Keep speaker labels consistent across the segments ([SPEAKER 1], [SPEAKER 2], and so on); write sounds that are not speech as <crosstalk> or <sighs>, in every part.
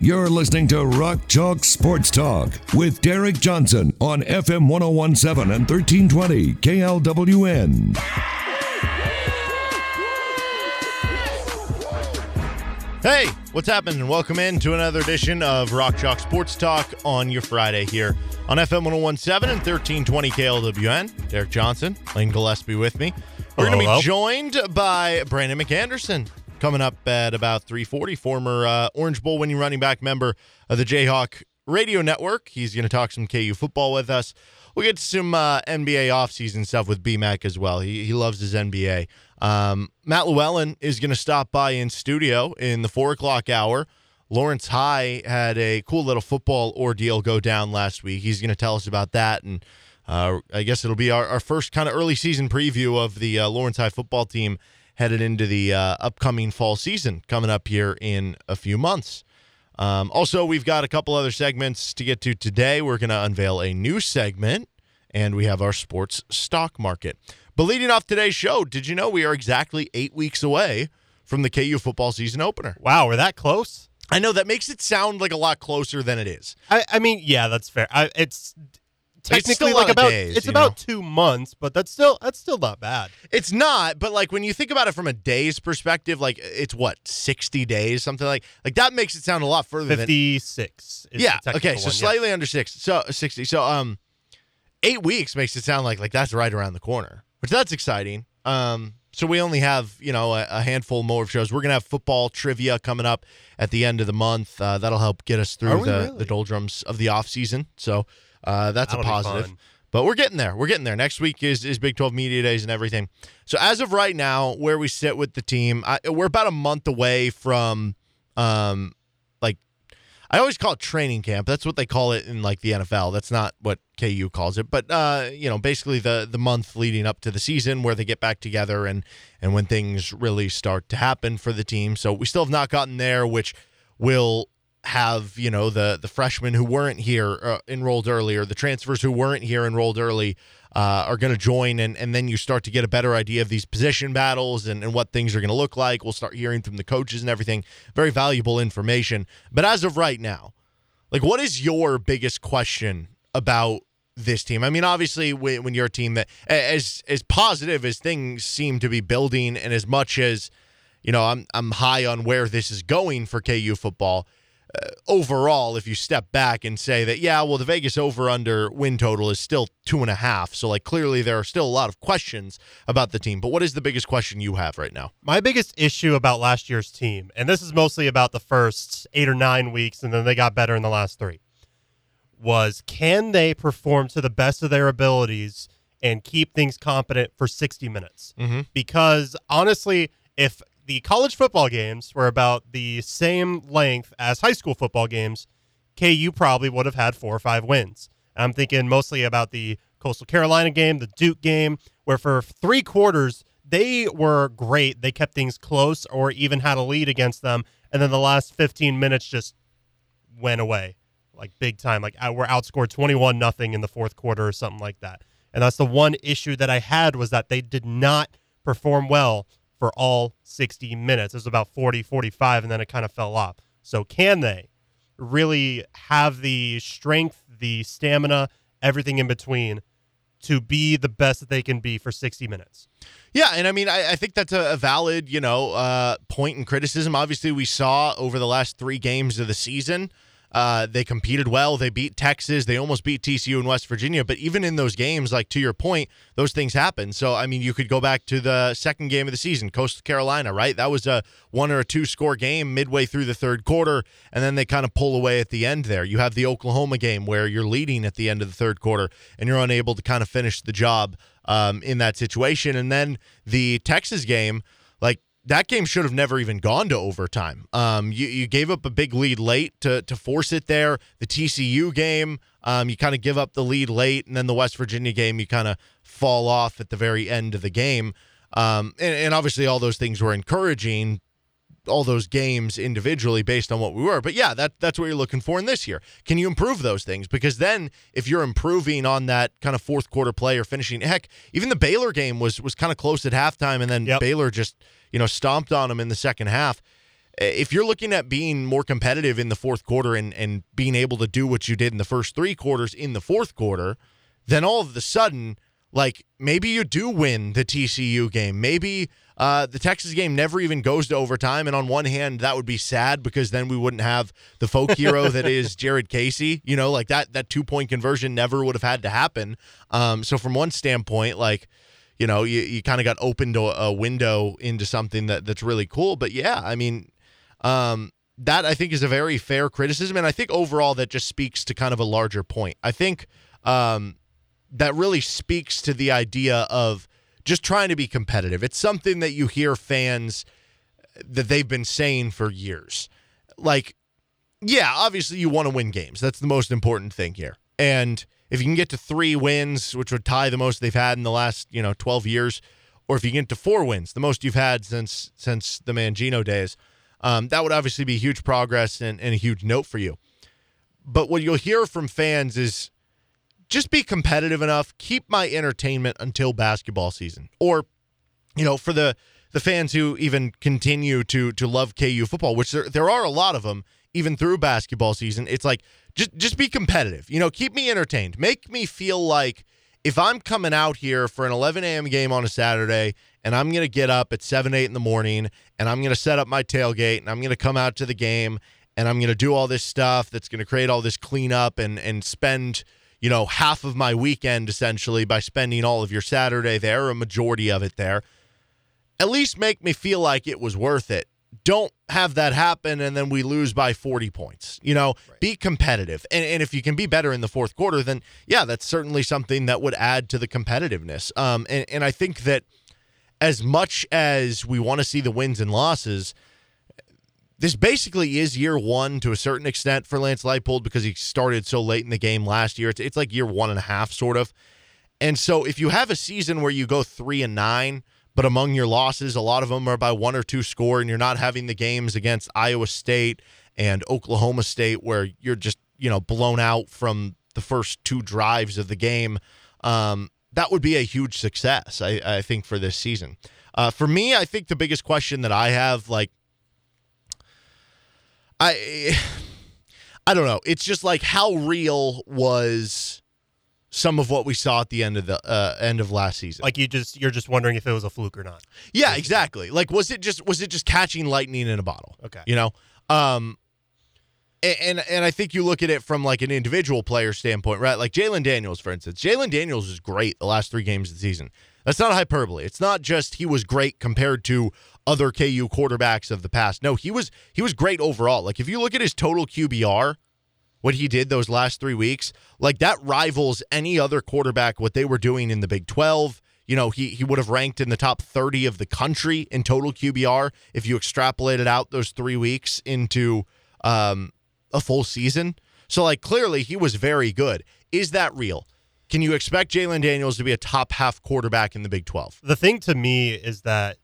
[SPEAKER 1] You're listening to Rock Chalk Sports Talk with Derek Johnson on FM 1017 and 1320 KLWN.
[SPEAKER 2] Hey, what's happening? Welcome in to another edition of Rock Chalk Sports Talk on your Friday here on FM 1017 and 1320 KLWN. Derek Johnson, Lane Gillespie with me. We're going to be joined by Brandon McAnderson coming up at about 340, former uh, Orange Bowl winning running back member of the Jayhawk Radio Network. He's going to talk some KU football with us. We'll get some uh, NBA offseason stuff with BMAC as well. He, he loves his NBA. Um, Matt Llewellyn is going to stop by in studio in the four o'clock hour. Lawrence High had a cool little football ordeal go down last week. He's going to tell us about that. And uh, I guess it'll be our, our first kind of early season preview of the uh, Lawrence High football team headed into the uh, upcoming fall season coming up here in a few months. Um, also, we've got a couple other segments to get to today. We're going to unveil a new segment, and we have our sports stock market. But leading off today's show, did you know we are exactly eight weeks away from the KU football season opener?
[SPEAKER 3] Wow, we're that close?
[SPEAKER 2] I know that makes it sound like a lot closer than it is.
[SPEAKER 3] I, I mean, yeah, that's fair. I, it's
[SPEAKER 2] It's
[SPEAKER 3] technically
[SPEAKER 2] still a lot
[SPEAKER 3] like about
[SPEAKER 2] days,
[SPEAKER 3] it's about
[SPEAKER 2] know?
[SPEAKER 3] two months, but that's still that's still not bad.
[SPEAKER 2] It's not, but like when you think about it from a day's perspective, like it's what sixty days, something like like that makes it sound a lot further than
[SPEAKER 3] Fifty six.
[SPEAKER 2] yeah. Okay, so slightly under six, so sixty. So um, eight weeks makes it sound like like that's right around the corner, which that's exciting. Um, so we only have you know a, a handful more of shows. We're gonna have football trivia coming up at the end of the month. Uh, that'll help get us through the
[SPEAKER 3] really?
[SPEAKER 2] the doldrums of the off season. So uh, that's
[SPEAKER 3] That'll
[SPEAKER 2] a positive. But we're getting there. We're getting there. Next week is, is Big 12 Media Days and everything. So as of right now, where we sit with the team, I, we're about a month away from, um, like, I always call it training camp. That's what they call it in like the NFL. That's not what KU calls it. But uh, you know, basically the the month leading up to the season where they get back together and and when things really start to happen for the team. So we still have not gotten there, which will have you know the the freshmen who weren't here uh, enrolled earlier, the transfers who weren't here enrolled early uh, are going to join, and and then you start to get a better idea of these position battles and, and what things are going to look like. We'll start hearing from the coaches and everything. Very valuable information. But as of right now, like what is your biggest question about this team? I mean, obviously, when, when you're a team that as as positive as things seem to be building, and as much as you know, I'm I'm high on where this is going for KU football. Uh, overall, if you step back and say that, yeah, well, the Vegas over under win total is still two and a half. So, like, clearly there are still a lot of questions about the team. But what is the biggest question you have right now?
[SPEAKER 3] My biggest issue about last year's team, and this is mostly about the first eight or nine weeks, and then they got better in the last three, was can they perform to the best of their abilities and keep things competent for 60 minutes?
[SPEAKER 2] Mm-hmm.
[SPEAKER 3] Because honestly, if the college football games were about the same length as high school football games, KU probably would have had four or five wins. I'm thinking mostly about the Coastal Carolina game, the Duke game, where for three quarters they were great. They kept things close or even had a lead against them, and then the last 15 minutes just went away like big time. Like we're outscored 21 nothing in the fourth quarter or something like that. And that's the one issue that I had was that they did not perform well for all 60 minutes. It was about 40, 45, and then it kind of fell off. So can they really have the strength, the stamina, everything in between to be the best that they can be for 60 minutes?
[SPEAKER 2] Yeah, and I mean, I, I think that's a, a valid, you know, uh, point in criticism. Obviously, we saw over the last three games of the season, uh, they competed well. They beat Texas. They almost beat TCU in West Virginia. But even in those games, like to your point, those things happen. So I mean, you could go back to the second game of the season, Coastal Carolina, right? That was a one or a two score game midway through the third quarter, and then they kind of pull away at the end. There, you have the Oklahoma game where you're leading at the end of the third quarter, and you're unable to kind of finish the job um, in that situation. And then the Texas game, like that game should have never even gone to overtime. Um, you, you gave up a big lead late to to force it there. The TCU game, um, you kind of give up the lead late, and then the West Virginia game, you kind of fall off at the very end of the game. Um, and, and obviously, all those things were encouraging, all those games individually based on what we were. But yeah, that that's what you're looking for in this year. Can you improve those things? Because then if you're improving on that kind of fourth quarter play or finishing, heck, even the Baylor game was was kind of close at halftime, and then
[SPEAKER 3] Yep.
[SPEAKER 2] Baylor just you know stomped on them in the second half. Uh, If you're looking at being more competitive in the fourth quarter and and being able to do what you did in the first three quarters in the fourth quarter, then all of a sudden, like maybe you do win the TCU game. Maybe uh, the Texas game never even goes to overtime. And on one hand, that would be sad because then we wouldn't have the folk hero <laughs> that is Jared Casey. You know, like that that two point conversion never would have had to happen. Um, so from one standpoint, like you know, you, you kind of got opened a, window into something that that's really cool. But yeah, I mean, um, that I think is a very fair criticism, and I think overall that just speaks to kind of a larger point. I think um, that really speaks to the idea of just trying to be competitive. It's something that you hear fans that they've been saying for years. Like, yeah, obviously you want to win games. That's the most important thing here. And if you can get to three wins, which would tie the most they've had in the last, you know, 12 years, or if you get to four wins, the most you've had since since the Mangino days, um, that would obviously be huge progress and, and a huge note for you. But what you'll hear from fans is just be competitive enough, keep my entertainment until basketball season. Or, you know, for the the fans who even continue to to love KU football, which there there are a lot of them, even through basketball season, it's like just just be competitive. You know, keep me entertained. Make me feel like if I'm coming out here for an 11 a.m. game on a Saturday and I'm going to get up at 7, 8 in the morning and I'm going to set up my tailgate and I'm going to come out to the game and I'm going to do all this stuff that's going to create all this cleanup and, and spend, you know, half of my weekend essentially by spending all of your Saturday there, a majority of it there. At least make me feel like it was worth it. Don't have that happen and then we lose by 40 points. You know, be competitive. And, and if you can be better in the fourth quarter, then yeah, that's certainly something that would add to the competitiveness. Um, and, and I think that as much as we want to see the wins and losses, this basically is year one to a certain extent for Lance Leipold because he started so late in the game last year. It's, it's like year one and a half, sort of. And so if you have a season where you go three and nine, but among your losses, a lot of them are by one or two score, and you're not having the games against Iowa State and Oklahoma State where you're just, you know, blown out from the first two drives of the game. Um, that would be a huge success, I, I think, for this season. Uh, for me, I think the biggest question that I have, like, I, <sighs> I don't know. It's just like how real was some of what we saw at the end of the uh, end of last season.
[SPEAKER 3] Like you just you're just wondering if it was a fluke or not.
[SPEAKER 2] yeah, exactly. Like was it just was it just catching lightning in a bottle?
[SPEAKER 3] Okay.
[SPEAKER 2] You know? Um a- and and I think you look at it from like an individual player standpoint, right? Like Jalon Daniels, for instance. Jalon Daniels was great the last three games of the season. That's not hyperbole. It's not just he was great compared to other KU quarterbacks of the past. No, he was he was great overall. Like if you look at his total QBR, what he did those last three weeks, like that rivals any other quarterback what they were doing in the Big 12. You know, he he would have ranked in the top 30 of the country in total QBR if you extrapolated out those three weeks into um, a full season. So, like, clearly he was very good. Is that real? Can you expect Jalon Daniels to be a top half quarterback in the Big 12?
[SPEAKER 3] The thing to me is that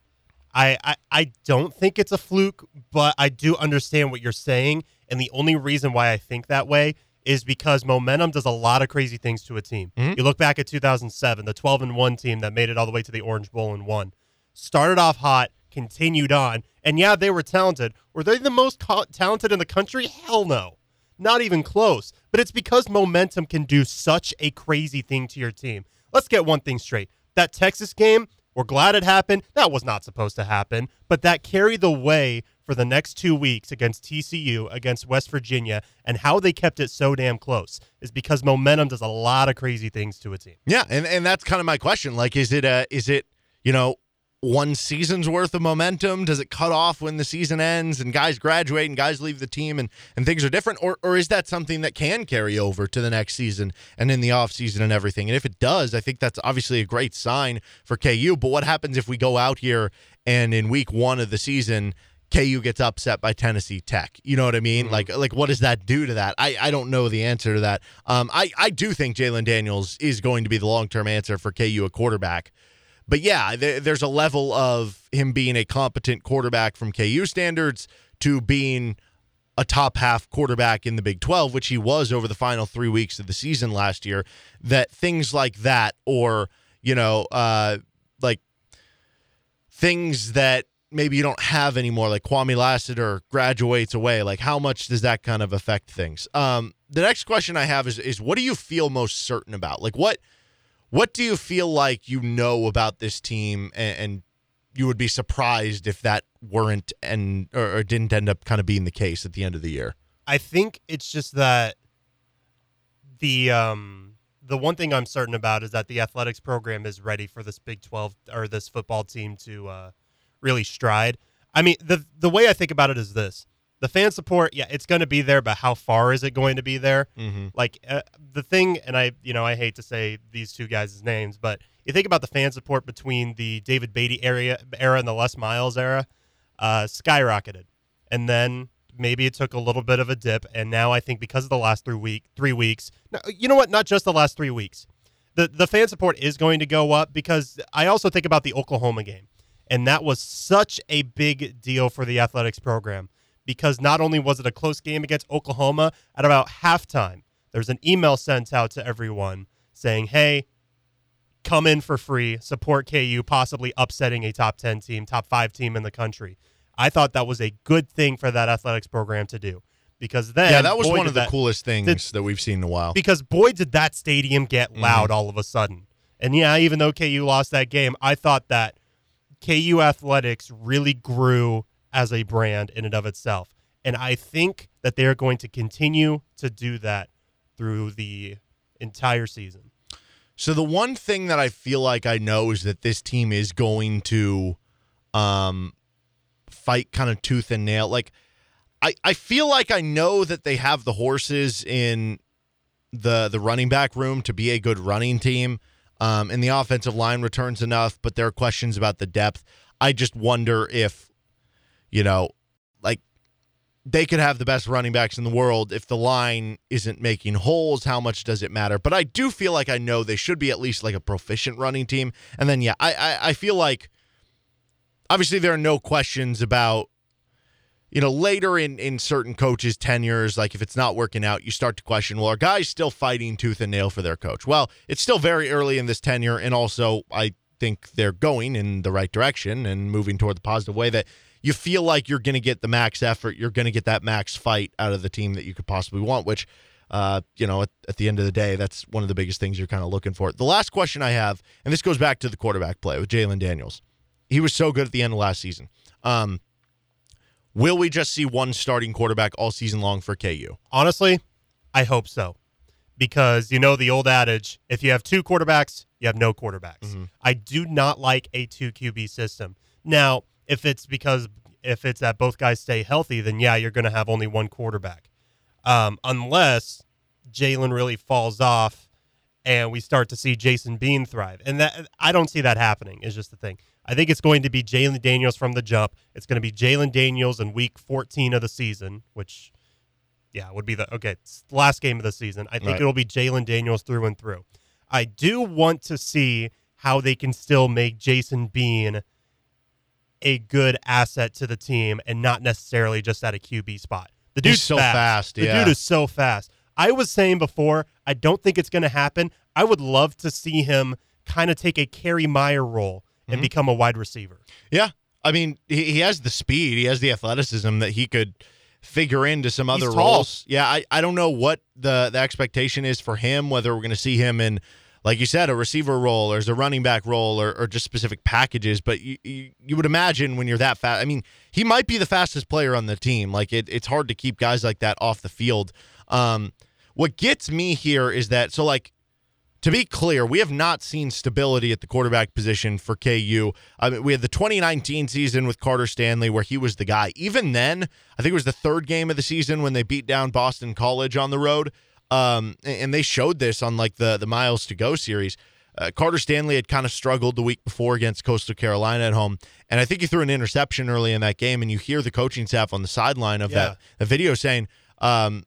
[SPEAKER 3] I, I I don't think it's a fluke, but I do understand what you're saying, and the only reason why I think that way is because momentum does a lot of crazy things to a team. Mm-hmm. You look back at 2007, the 12 and 1 team that made it all the way to the Orange Bowl and won. Started off hot, continued on, and yeah, they were talented. Were they the most co- talented in the country? Hell no. Not even close. But it's because momentum can do such a crazy thing to your team. Let's get one thing straight. That Texas game, we're glad it happened. That was not supposed to happen, but that carried the way for the next two weeks against TCU, against West Virginia, and how they kept it so damn close is because momentum does a lot of crazy things to a team.
[SPEAKER 2] Yeah, and and that's kind of my question. Like, is it a is it you know one season's worth of momentum? Does it cut off when the season ends and guys graduate and guys leave the team and, and things are different? Or, or is that something that can carry over to the next season and in the off season and everything? And if it does, I think that's obviously a great sign for KU. But what happens if we go out here and in week one of the season, KU gets upset by Tennessee Tech. You know what I mean? Mm-hmm. Like, like what does that do to that? I, I don't know the answer to that. Um, I, I do think Jalon Daniels is going to be the long term answer for KU a quarterback. But yeah, there, there's a level of him being a competent quarterback from KU standards to being a top half quarterback in the Big 12, which he was over the final three weeks of the season last year. That things like that, or, you know, uh, like things that maybe you don't have anymore, like Kwame Lassiter graduates away. Like, how much does that kind of affect things? Um, the next question I have is, is what do you feel most certain about? Like, what what do you feel like you know about this team, and, and you would be surprised if that weren't and or, or didn't end up kind of being the case at the end of the year?
[SPEAKER 3] I think it's just that the um the one thing I'm certain about is that the athletics program is ready for this Big 12 or this football team to uh, really stride. I mean, the the way I think about it is this: the fan support, yeah, it's going to be there, but how far is it going to be there?
[SPEAKER 2] Mm-hmm.
[SPEAKER 3] Like uh, the thing, and I, you know, I hate to say these two guys' names, but you think about the fan support between the David Beaty area era and the Les Miles era, uh, skyrocketed, and then maybe it took a little bit of a dip, and now I think because of the last three week three weeks, you know what? Not just the last three weeks, the the fan support is going to go up because I also think about the Oklahoma game, and that was such a big deal for the athletics program because not only was it a close game against Oklahoma, at about halftime, there's an email sent out to everyone saying, hey, come in for free, support KU, possibly upsetting a top 10 team, top five team in the country. I thought that was a good thing for that athletics program to do because then
[SPEAKER 2] yeah, that was boy, one of the that, coolest things did, that we've seen in a while.
[SPEAKER 3] Because boy, did that stadium get mm-hmm. loud mm-hmm. all of a sudden. And yeah, even though KU lost that game, I thought that KU athletics really grew as a brand in and of itself. And I think that they are going to continue to do that through the entire season.
[SPEAKER 2] So the one thing that I feel like I know is that this team is going to um fight kind of tooth and nail. Like I I feel like I know that they have the horses in the the running back room to be a good running team. Um, and the offensive line returns enough, but there are questions about the depth. I just wonder if you know, like they could have the best running backs in the world if the line isn't making holes. How much does it matter? But I do feel like I know they should be at least like a proficient running team. And then yeah, I I, I feel like obviously there are no questions about you know later in in certain coaches tenures like if it's not working out you start to question well are guys still fighting tooth and nail for their coach well it's still very early in this tenure and also i think they're going in the right direction and moving toward the positive way that you feel like you're going to get the max effort, you're going to get that max fight out of the team that you could possibly want, which, uh, you know, at, at, the end of the day, that's one of the biggest things you're kind of looking for. The last question I have, and this goes back to the quarterback play with Jalon Daniels. He was so good at the end of last season. Um, will we just see one starting quarterback all season long for KU?
[SPEAKER 3] Honestly, I hope so. Because you know the old adage if you have two quarterbacks, you have no quarterbacks. Mm-hmm. I do not like a two QB system. Now, if it's because if it's that both guys stay healthy, then yeah, you're going to have only one quarterback. Um, unless Jalon really falls off and we start to see Jason Bean thrive. And that I don't see that happening, is just the thing. I think it's going to be Jalon Daniels from the jump. It's going to be Jalon Daniels in week 14 of the season, which, yeah, would be the okay, last game of the season. I think right. it'll be Jalon Daniels through and through. I do want to see how they can still make Jason Bean a good asset to the team and not necessarily just at a QB spot. The dude's
[SPEAKER 2] He's so
[SPEAKER 3] fast.
[SPEAKER 2] fast
[SPEAKER 3] the
[SPEAKER 2] yeah.
[SPEAKER 3] dude is so fast. I was saying before, I don't think it's going to happen. I would love to see him kind of take a Kerry Meier role and mm-hmm. become a wide receiver.
[SPEAKER 2] Yeah. I mean, he, he has the speed, he has the athleticism that he could figure into some other roles. Yeah, I, I don't know what the, the expectation is for him, whether we're going to see him in like you said, a receiver role or as a running back role or, or just specific packages. But you, you, you would imagine when you're that fast, I mean, he might be the fastest player on the team. Like it, it's hard to keep guys like that off the field. Um, what gets me here is that so like to be clear, we have not seen stability at the quarterback position for KU. I mean, we had the 2019 season with Carter Stanley where he was the guy. Even then, I think it was the third game of the season when they beat down Boston College on the road. Um, and they showed this on like the the miles to go series. Uh, Carter Stanley had kind of struggled the week before against Coastal Carolina at home, and I think he threw an interception early in that game. And you hear the coaching staff on the sideline of
[SPEAKER 3] Yeah.
[SPEAKER 2] that the video saying, um,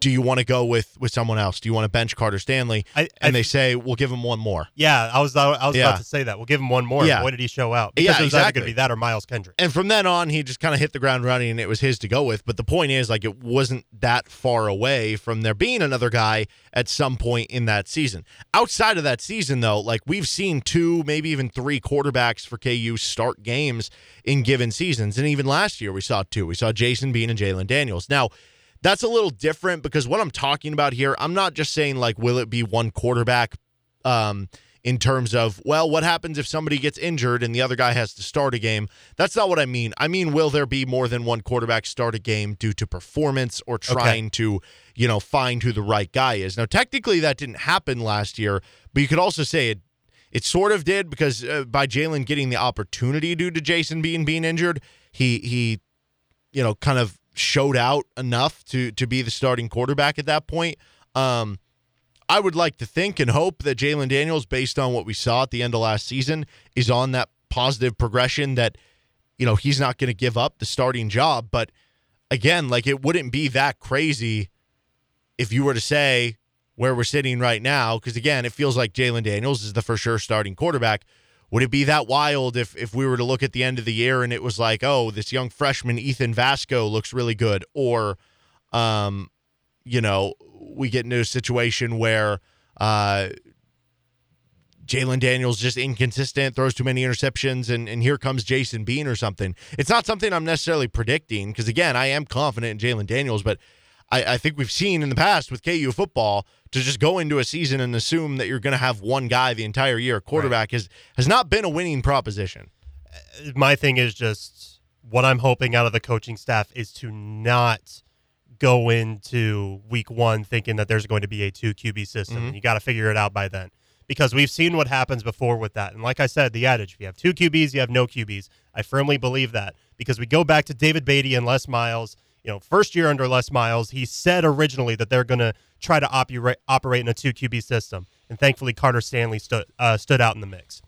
[SPEAKER 2] "Do you want to go with with someone else? Do you want to bench Carter Stanley?"
[SPEAKER 3] I, I
[SPEAKER 2] And they say, "We'll give him one more."
[SPEAKER 3] yeah, I was I was
[SPEAKER 2] Yeah.
[SPEAKER 3] about to say that. We'll give him one more.
[SPEAKER 2] Yeah.
[SPEAKER 3] Boy, did he show out? Because
[SPEAKER 2] Yeah,
[SPEAKER 3] it was either
[SPEAKER 2] exactly.
[SPEAKER 3] going to be that or Miles Kendrick.
[SPEAKER 2] And from then on, he just kind of hit the ground running, and it was his to go with. But the point is, like, it wasn't that far away from there being another guy at some point in that season. Outside of that season, though, like we've seen two, maybe even three quarterbacks for KU start games in given seasons, and even last year we saw two. We saw Jason Bean and Jalon Daniels. Now. That's a little different because what I'm talking about here, I'm not just saying like, will it be one quarterback um, in terms of, well, what happens if somebody gets injured and the other guy has to start a game? That's not what I mean. I mean, will there be more than one quarterback start a game due to performance or trying to, you know, find who the right guy is? Now, technically, that didn't happen last year, but you could also say it. It sort of did because uh, by Jalon getting the opportunity due to Jason being being injured, he he, you know, kind of showed out enough to to be the starting quarterback at that point. Um, I would like to think and hope that Jalon Daniels, based on what we saw at the end of last season, is on that positive progression that, you know, he's not going to give up the starting job. But again, like it wouldn't be that crazy if you were to say where we're sitting right now, because again, it feels like Jalon Daniels is the for sure starting quarterback. Would it be that wild if if we were to look at the end of the year and it was like, oh, this young freshman Ethan Vasko looks really good, or, um, you know, we get into a situation where uh, Jalon Daniels just inconsistent, throws too many interceptions, and, and here comes Jason Bean or something. It's not something I'm necessarily predicting because, again, I am confident in Jalon Daniels, but I, I think we've seen in the past with KU football to just go into a season and assume that you're going to have one guy the entire year. Quarterback has, has not been a winning proposition.
[SPEAKER 3] my thing is just what I'm hoping out of the coaching staff is to not go into week one thinking that there's going to be a two QB system.
[SPEAKER 2] Mhm.
[SPEAKER 3] You got to figure it out by then because we've seen what happens before with that. And like I said, the adage: if you have two QBs, you have no QBs. I firmly believe that because we go back to David Beaty and Les Miles. You know, first year under Les Miles, he said originally that they're going to try to operate operate in a two QB system, and thankfully Carter Stanley stood uh, stood out in the mix.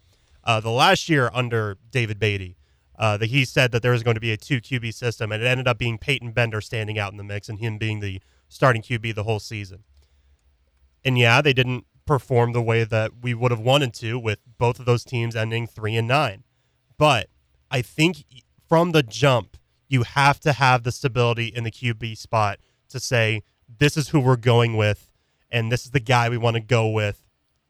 [SPEAKER 3] Uh, the last year under David Beaty, uh, that he said that there was going to be a two QB system, and it ended up being Peyton Bender standing out in the mix and him being the starting QB the whole season. And yeah, they didn't perform the way that we would have wanted to, with both of those teams ending three and nine. But I think from the jump, you have to have the stability in the QB spot to say this is who we're going with, and this is the guy we want to go with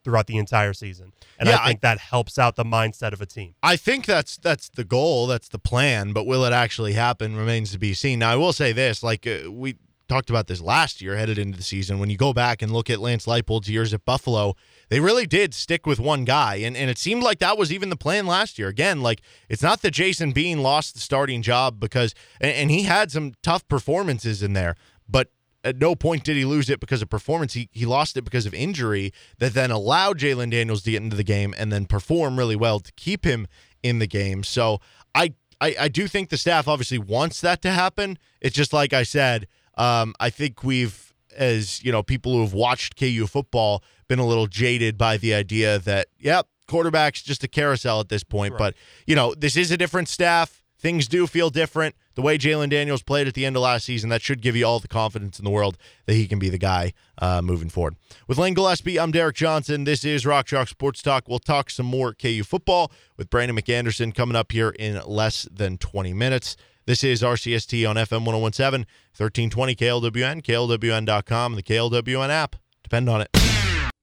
[SPEAKER 3] throughout the entire season. And
[SPEAKER 2] Yeah,
[SPEAKER 3] I think that helps out the mindset of a team.
[SPEAKER 2] I think that's that's the goal, that's the plan, but will it actually happen remains to be seen. Now, I will say this, like uh, we talked about this last year headed into the season when you go back and look at Lance Leipold's years at Buffalo, they really did stick with one guy and and it seemed like that was even the plan last year. Again, like it's not that Jason Bean lost the starting job because and, and he had some tough performances in there, but at no point did he lose it because of performance. He he lost it because of injury that then allowed Jalon Daniels to get into the game and then perform really well to keep him in the game. So I I, I do think the staff obviously wants that to happen. It's just like I said, um, I think we've as you know people who have watched KU football been a little jaded by the idea that yep quarterback's just a carousel at this point. But you know this is a different staff. Things do feel different. The way Jalon Daniels played at the end of last season, that should give you all the confidence in the world that he can be the guy uh, moving forward. With Lane Gillespie, I'm Derek Johnson. This is Rock Chalk Sports Talk. We'll talk some more KU football with Brandon McAnderson coming up here in less than 20 minutes. This is RCST on FM 1017, 1320 KLWN, KLWN.com, the KLWN app. Depend on it.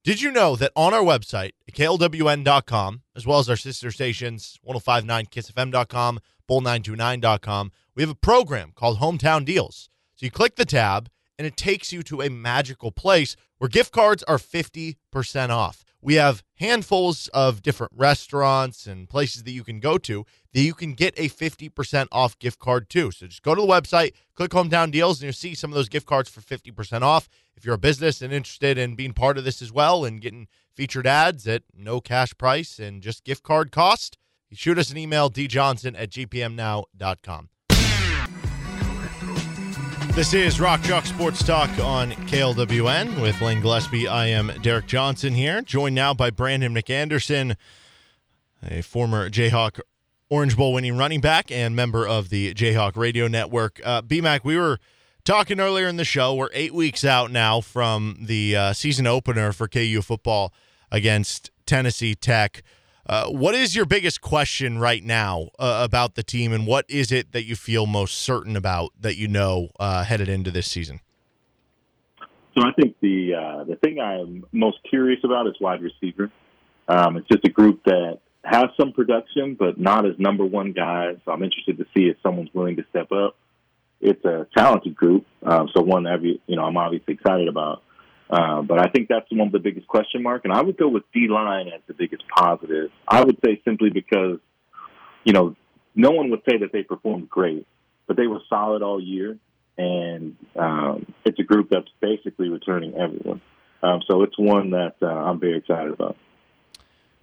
[SPEAKER 2] Did you know that on our website, klwn.com, as well as our sister stations, 1059kissfm.com, bull929.com, we have a program called Hometown Deals. So you click the tab, and it takes you to a magical place where gift cards are 50% off. we have handfuls of different restaurants and places that you can go to that you can get a 50% off gift card too. So just go to the website, click hometown deals, and you'll see some of those gift cards for 50% off. If you're a business and interested in being part of this as well and getting featured ads at no cash price and just gift card cost, shoot us an email, djohnson at gpmnow.com. This is Rock Chalk Sports Talk on KLWN with Lane Gillespie. I am Derek Johnson here, joined now by Brandon McAnderson, a former Jayhawk Orange Bowl winning running back and member of the Jayhawk Radio Network. Uh, BMAC, we were talking earlier in the show. We're eight weeks out now from the uh, season opener for KU football against Tennessee Tech. Uh, what is your biggest question right now uh, about the team, and what is it that you feel most certain about that you know uh, headed into this season?
[SPEAKER 4] So I think the uh, the thing I'm most curious about is wide receiver. Um, it's just a group that has some production, but not as number one guys. So I'm interested to see if someone's willing to step up. It's a talented group, um, so one that you know I'm obviously excited about. Uh, but I think that's one of the biggest question mark, and I would go with D line as the biggest positive. I would say simply because, you know, no one would say that they performed great, but they were solid all year, and um, it's a group that's basically returning everyone. Um, so it's one that uh, I'm very excited about.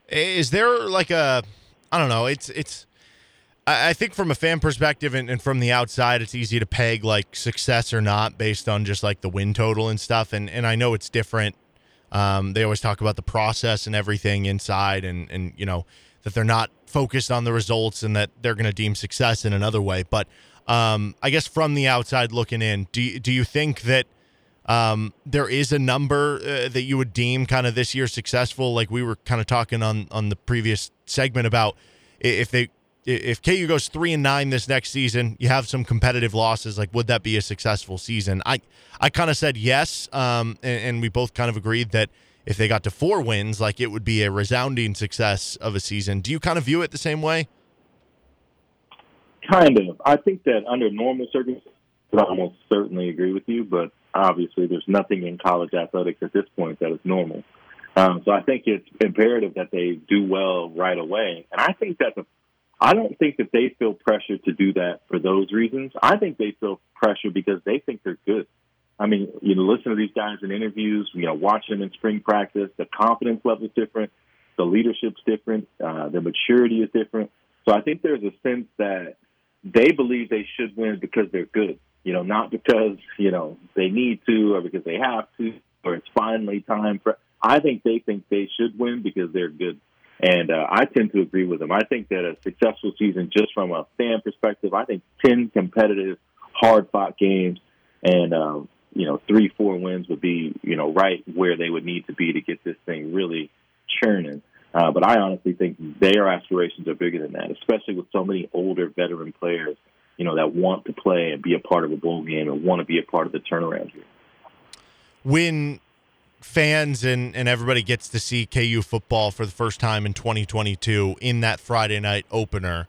[SPEAKER 2] Is there like a, I don't know, it's it's I think from a fan perspective and, and, from the outside, it's easy to peg like success or not based on just like the win total and stuff. And and I know it's different. Um, they always talk about the process and everything inside, and and you know that they're not focused on the results and that they're going to deem success in another way. But um, I guess from the outside looking in, do do you think that um, there is a number uh, that you would deem kind of this year successful? Like we were kind of talking on on the previous segment about if they if KU goes three and nine this next season, you have some competitive losses. Like, would that be a successful season? I I kind of said yes, um, and, and, we both kind of agreed that if they got to four wins, like it would be a resounding success of a season. Do you kind of view it the same way?
[SPEAKER 4] Kind of. I think that under normal circumstances, I almost certainly agree with you, but obviously there's nothing in college athletics at this point that is normal. Um, so I think it's imperative that they do well right away, and I think that the I don't think that they feel pressure to do that for those reasons. I think they feel pressure because they think they're good. I mean, you know, listen to these guys in interviews, you know, watch them in spring practice. The confidence level is different. The leadership's different. Uh, the maturity is different. So I think there's a sense that they believe they should win because they're good, you know, not because, you know, they need to or because they have to or it's finally time for. I think they think they should win because they're good. And uh, I tend to agree with him. I think that a successful season, just from a fan perspective, I think 10 competitive, hard fought games and, um, you know, three, four wins would be, you know, right where they would need to be to get this thing really churning. Uh, but I honestly think their aspirations are bigger than that, especially with so many older veteran players, you know, that want to play and be a part of a bowl game and want to be a part of the turnaround here.
[SPEAKER 2] When fans and, and everybody gets to see KU football for the first time in 2022 in that Friday night opener.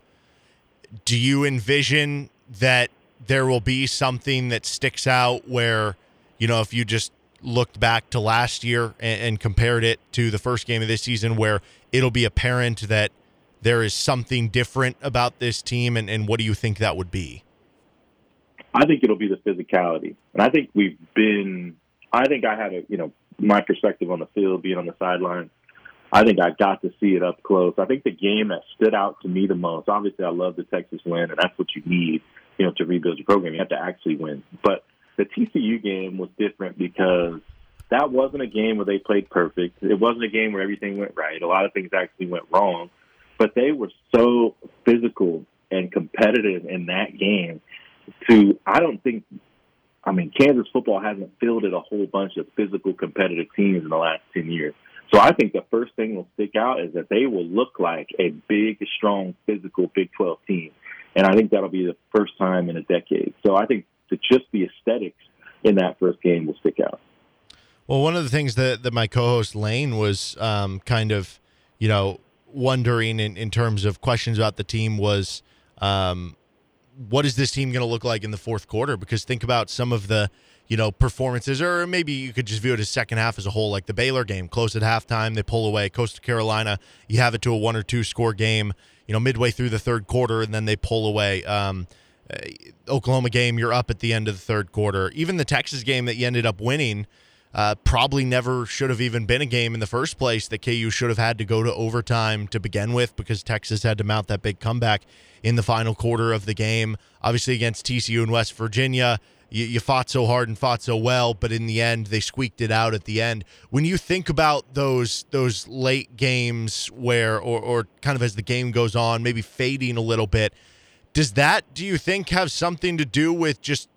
[SPEAKER 2] Do you envision that there will be something that sticks out where, you know, if you just looked back to last year and, and compared it to the first game of this season, where it'll be apparent that there is something different about this team, and, and what do you think that would be?
[SPEAKER 4] I think it'll be the physicality. And I think we've been I think I had a you know my perspective on the field, being on the sideline. I think I got to see it up close. I think the game that stood out to me the most. Obviously, I love the Texas win, and that's what you need, you know, to rebuild your program. You have to actually win. But the TCU game was different because that wasn't a game where they played perfect. It wasn't a game where everything went right. A lot of things actually went wrong, but they were so physical and competitive in that game. To I don't think I mean, Kansas football hasn't fielded a whole bunch of physical competitive teams in the last 10 years. So I think the first thing will stick out is that they will look like a big, strong, physical Big 12 team. And I think that'll be the first time in a decade. So I think that just the aesthetics in that first game will stick out.
[SPEAKER 2] Well, one of the things that, that my co-host Lane was um, kind of, you know, wondering in, in terms of questions about the team was um, what is this team going to look like in the fourth quarter? Because think about some of the you know, performances, or maybe you could just view it as second half as a whole, like the Baylor game, close at halftime, they pull away. Coastal Carolina, you have it to a one or two score game, you know, midway through the third quarter, and then they pull away. Um, uh, Oklahoma game, you're up at the end of the third quarter. Even the Texas game that you ended up winning, uh, probably never should have even been a game in the first place that KU should have had to go to overtime to begin with because Texas had to mount that big comeback in the final quarter of the game. Obviously, against TCU and West Virginia, you, you fought so hard and fought so well, but in the end, they squeaked it out at the end. When you think about those those late games where, or, or kind of as the game goes on, maybe fading a little bit, does that, do you think, have something to do with just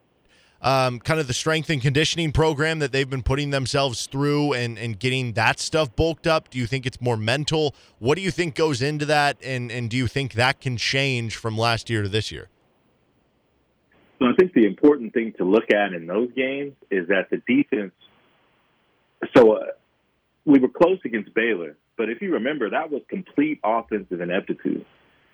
[SPEAKER 2] um, kind of the strength and conditioning program that they've been putting themselves through and, and getting that stuff bulked up? Do you think it's more mental? What do you think goes into that? And, and do you think that can change from last year to this year?
[SPEAKER 4] So I think the important thing to look at in those games is that the defense. So uh, we were close against Baylor, but if you remember, that was complete offensive ineptitude.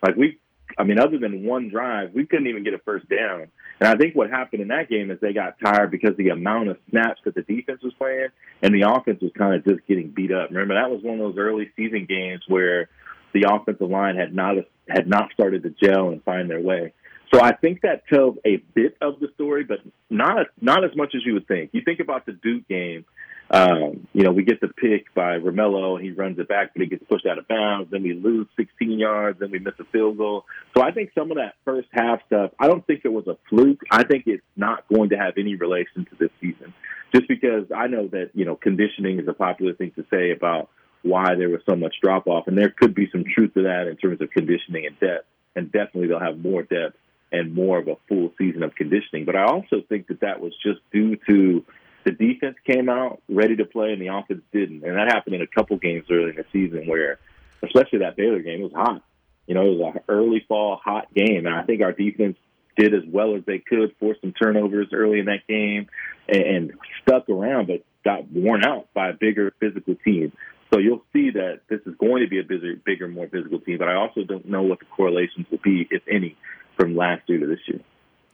[SPEAKER 4] Like we I mean, other than one drive, we couldn't even get a first down. And I think what happened in that game is they got tired because the amount of snaps that the defense was playing and the offense was kind of just getting beat up. Remember, that was one of those early season games where the offensive line had not had not started to gel and find their way. So I think that tells a bit of the story, but not not as much as you would think. You think about the Duke game um, you know, we get the pick by Romello, and he runs it back, but he gets pushed out of bounds. Then we lose 16 yards. Then we miss a field goal. So I think some of that first half stuff, I don't think it was a fluke. I think it's not going to have any relation to this season, just because I know that you know conditioning is a popular thing to say about why there was so much drop off, and there could be some truth to that in terms of conditioning and depth. And definitely they'll have more depth and more of a full season of conditioning. But I also think that that was just due to the defense came out ready to play and the offense didn't. And that happened in a couple games early in the season where, especially that Baylor game, it was hot. You know, it was an early fall hot game. And I think our defense did as well as they could, forced some turnovers early in that game and, and stuck around, but got worn out by a bigger physical team. So you'll see that this is going to be a bigger, bigger, more physical team. But I also don't know what the correlations will be, if any, from last year to this year.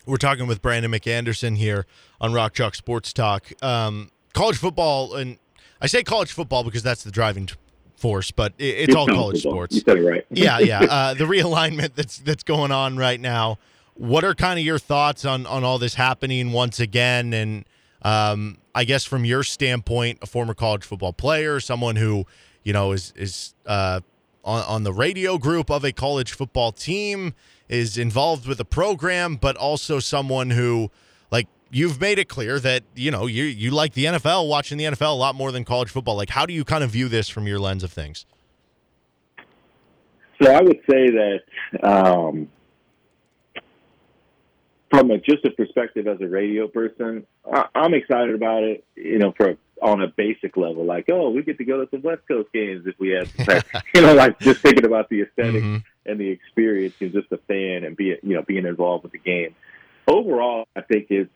[SPEAKER 2] We're talking with Brandon McAnderson here on Rock Chalk Sports Talk. Um, college football, and I say college football because that's the driving force, but it, it's, it's, all college football. sports.
[SPEAKER 4] You said it right.
[SPEAKER 2] yeah, yeah. <laughs> Uh, the realignment that's that's going on right now. What are kind of your thoughts on on all this happening once again? And um, I guess from your standpoint, a former college football player, someone who you know is is uh, on on the radio group of a college football team is involved with the program, but also someone who, like, you've made it clear that you know you you like the NFL, watching the NFL a lot more than college football. Like, how do you kind of view this from your lens of things?
[SPEAKER 4] So I would say that um, from a, just a perspective as a radio person, I, I'm excited about it. You know, for on a basic level, like, oh, we get to go to some West Coast games if we had, <laughs> you know, like just thinking about the aesthetic mm-hmm. and the experience and just a fan and be, you know, being involved with the game. Overall, I think it's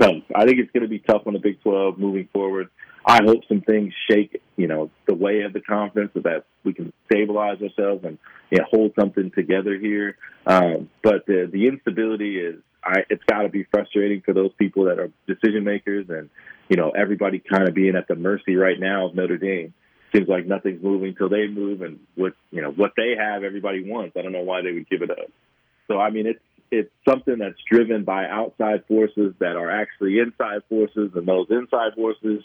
[SPEAKER 4] tough. I think it's going to be tough on the Big 12 moving forward. I hope some things shake, you know, the way of the conference so that we can stabilize ourselves and you know, hold something together here. Um, but the the instability is, I, it's got to be frustrating for those people that are decision makers and you know, everybody kind of being at the mercy right now of Notre Dame. Seems like nothing's moving till they move, and what you know what they have, everybody wants. I don't know why they would give it up. So I mean, it's it's something that's driven by outside forces that are actually inside forces, and those inside forces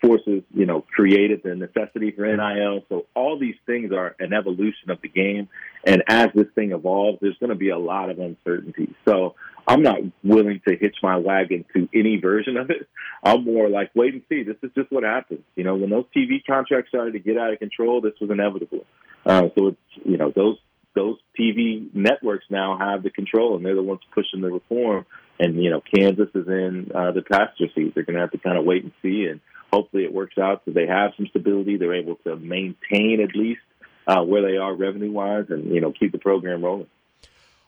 [SPEAKER 4] forces, you know, created the necessity for NIL. So all these things are an evolution of the game. And as this thing evolves, there's going to be a lot of uncertainty. So I'm not willing to hitch my wagon to any version of it. I'm more like, wait and see. This is just what happens. You know, when those TV contracts started to get out of control, this was inevitable. Uh, so it's, you know, those those TV networks now have the control, and they're the ones pushing the reform. And you know, Kansas is in uh, the passenger seat. They're going to have to kind of wait and see, and hopefully it works out. So they have some stability. They're able to maintain at least uh, where they are revenue wise, and you know, keep the program rolling.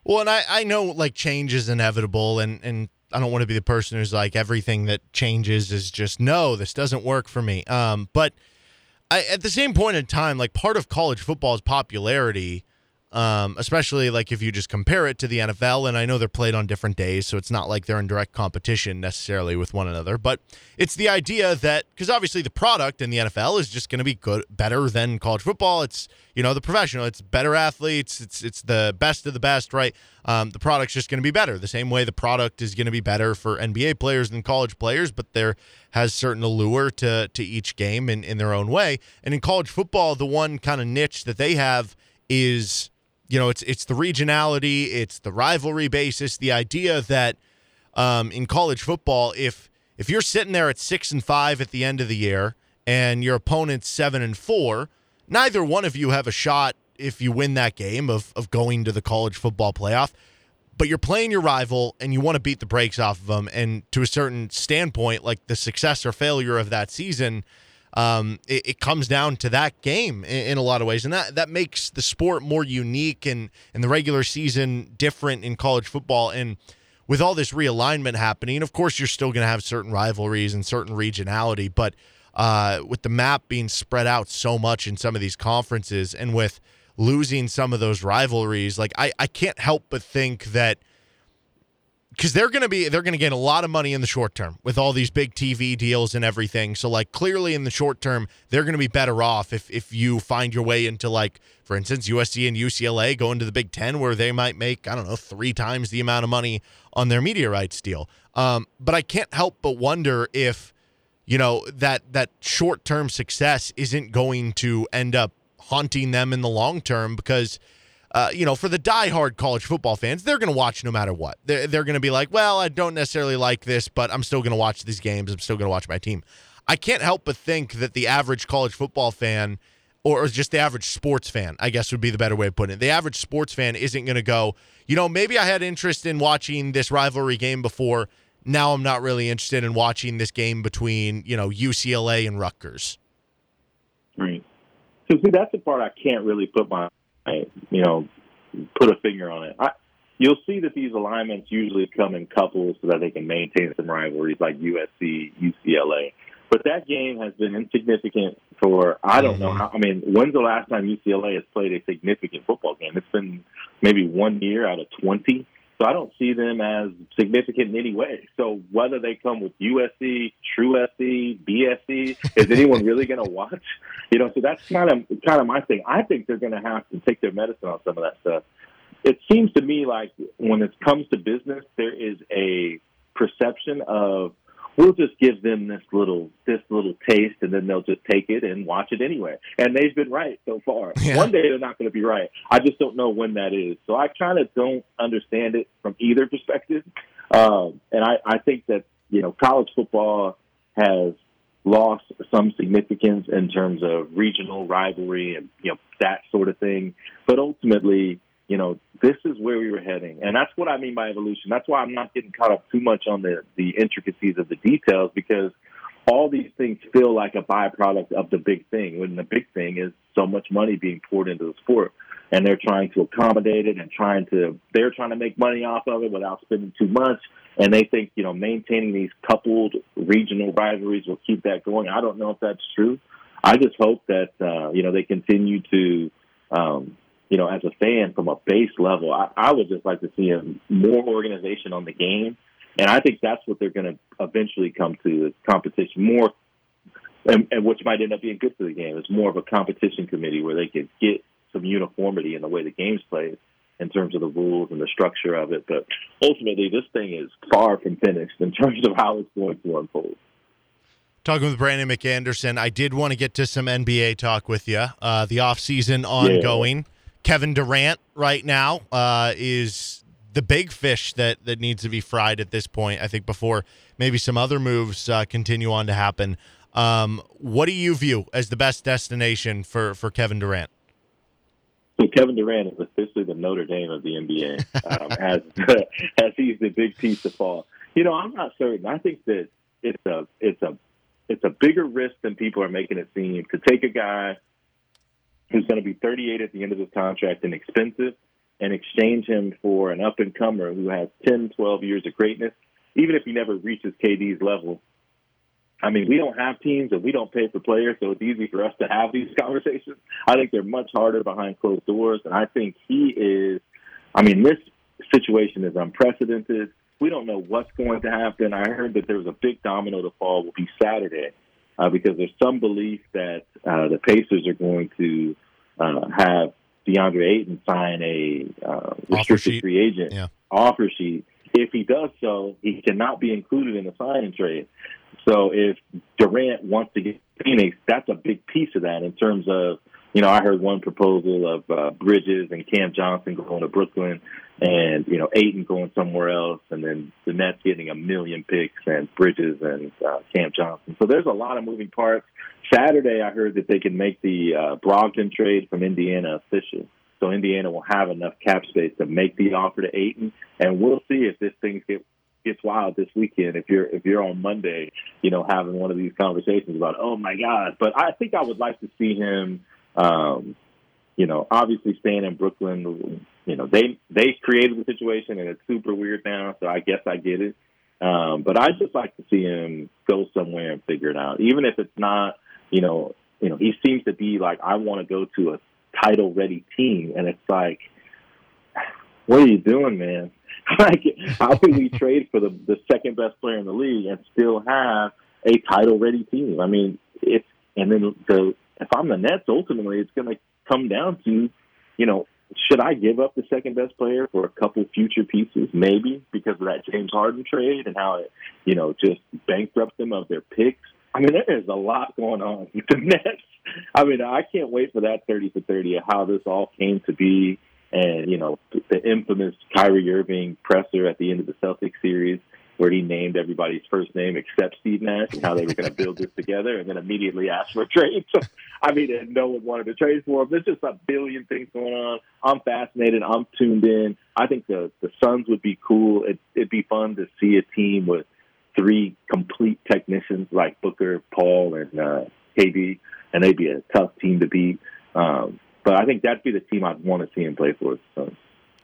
[SPEAKER 2] Well, and I, I know like change is inevitable, and, and I don't want to be the person who's like everything that changes is just no, this doesn't work for me. Um, but I, at the same point in time, like part of college football's popularity um, especially like if you just compare it to the NFL. And I know they're played on different days, so it's not like they're in direct competition necessarily with one another. But it's the idea that because obviously the product in the NFL is just going to be good, better than college football. It's you know the professional, it's better athletes, it's it's the best of the best, right? Um, the product's just going to be better. The same way the product is going to be better for NBA players than college players, but there has certain allure to to each game in in their own way. And in college football, the one kind of niche that they have is you know, it's it's the regionality, it's the rivalry basis, the idea that um, in college football, if if you're sitting there at six and five at the end of the year and your opponent's seven and four, neither one of you have a shot if you win that game of of going to the college football playoff. But you're playing your rival and you want to beat the brakes off of them. And to a certain standpoint, like the success or failure of that season um, it, it, comes down to that game in, in, a lot of ways, and that that makes the sport more unique and and the regular season different in college football. And with all this realignment happening, of course, you're still going to have certain rivalries and certain regionality, but uh, with the map being spread out so much in some of these conferences, and with losing some of those rivalries, like I, I can't help but think that because they're going to be they're going to get a lot of money in the short term with all these big TV deals and everything. So like clearly in the short term, they're going to be better off if if you find your way into like for instance USC and UCLA go into the Big 10 where they might make I don't know 3 times the amount of money on their media rights deal. Um, but I can't help but wonder if you know that that short-term success isn't going to end up haunting them in the long term because uh, you know, for the die-hard college football fans, they're going to watch no matter what. They're, they're going to be like, well, I don't necessarily like this, but I'm still going to watch these games. I'm still going to watch my team. I can't help but think that the average college football fan, or just the average sports fan, I guess would be the better way of putting it. The average sports fan isn't going to go, you know, maybe I had interest in watching this rivalry game before. Now I'm not really interested in watching this game between, you know, UCLA and Rutgers.
[SPEAKER 4] Right. So see, that's the part I can't really put my you know, put a finger on it. I, you'll see that these alignments usually come in couples so that they can maintain some rivalries like USC, UCLA. But that game has been insignificant for I don't know. Mm-hmm. How, I mean, when's the last time UCLA has played a significant football game? It's been maybe one year out of twenty. So I don't see them as significant in any way. So whether they come with USC, True SC, BSC, is anyone really going to watch? You know, so that's kind of kind of my thing. I think they're going to have to take their medicine on some of that stuff. It seems to me like when it comes to business, there is a perception of we'll just give them this little this little taste and then they'll just take it and watch it anyway. And they've been right so far. Yeah. One day they're not going to be right. I just don't know when that is. So I kind of don't understand it from either perspective. Um, and I, I think that you know college football has lost some significance in terms of regional rivalry and you know that sort of thing. But ultimately, you know, this is where we were heading. And that's what I mean by evolution. That's why I'm not getting caught up too much on the, the intricacies of the details because all these things feel like a byproduct of the big thing when the big thing is so much money being poured into the sport and they're trying to accommodate it and trying to they're trying to make money off of it without spending too much and they think you know maintaining these coupled regional rivalries will keep that going i don't know if that's true i just hope that uh, you know they continue to um, you know, as a fan from a base level, I, I would just like to see more organization on the game. And I think that's what they're going to eventually come to is competition more, and, and which might end up being good for the game. It's more of a competition committee where they can get some uniformity in the way the game's played in terms of the rules and the structure of it. But ultimately, this thing is far from finished in terms of how it's going to unfold.
[SPEAKER 2] Talking with Brandon McAnderson, I did want to get to some NBA talk with you. Uh, the offseason ongoing. Yeah Kevin Durant right now uh, is the big fish that that needs to be fried at this point. I think before maybe some other moves uh, continue on to happen. Um, what do you view as the best destination for for Kevin Durant?
[SPEAKER 4] So Kevin Durant is officially the Notre Dame of the NBA, um, <laughs> as <laughs> as he's the big piece to fall. You know, I'm not certain. I think that it's a it's a it's a bigger risk than people are making it seem to take a guy who's going to be 38 at the end of his contract and expensive, and exchange him for an up and comer who has 10, 12 years of greatness, even if he never reaches KD's level. I mean, we don't have teams and we don't pay for players, so it's easy for us to have these <laughs> conversations. I think they're much harder behind closed doors, and I think he is. I mean, this situation is unprecedented. We don't know what's going to happen. I heard that there was a big domino to fall will be Saturday uh, because there's some belief that uh, the Pacers are going to uh, have DeAndre Ayton sign a uh, restricted free agent
[SPEAKER 2] Yeah.
[SPEAKER 4] offer sheet. If he does so, he cannot be included in the signing trade. So if Durant wants to get Phoenix, that's a big piece of that in terms of, you know, I heard one proposal of uh, Bridges and Cam Johnson going to Brooklyn and, you know, Ayton going somewhere else and then the Nets getting a million picks and Bridges and uh, Cam Johnson. So there's a lot of moving parts. Saturday, I heard that they can make the uh, Brogdon trade from Indiana official. So Indiana will have enough cap space to make the offer to Ayton, and we'll see if this thing gets gets wild this weekend. If you're if you're on Monday, you know, having one of these conversations about, oh my God. But I think I would like to see him, um, you know, obviously staying in Brooklyn. You know, they they created the situation, and it's super weird now. So I guess I get it. Um, but I'd just like to see him go somewhere and figure it out, even if it's not, you know, you know, he seems to be like, I want to go to a title ready team, and it's like, what are you doing, man? <laughs> like, how can we trade for the the second best player in the league and still have a title ready team? I mean, it's and then the if I'm the Nets, ultimately, it's going to come down to, you know, should I give up the second best player for a couple future pieces? Maybe because of that James Harden trade and how it, you know, just bankrupt them of their picks. I mean, there is a lot going on with the <laughs> Nets. I mean, I can't wait for that 30 for 30 of how this all came to be. And, you know, the infamous Kyrie Irving presser at the end of the Celtics series where he named everybody's first name except Steve Nash and how they were going to build this together and then immediately asked for a trade. So, <laughs> I mean, no one wanted to trade for him. There's just a billion things going on. I'm fascinated. I'm tuned in. I think the, the Suns would be cool. It, it'd be fun to see a team with three complete technicians like Booker, Paul, and uh, KD, and they'd be a tough team to beat. Um, but I think that'd be the team I'd want to see him play for. So.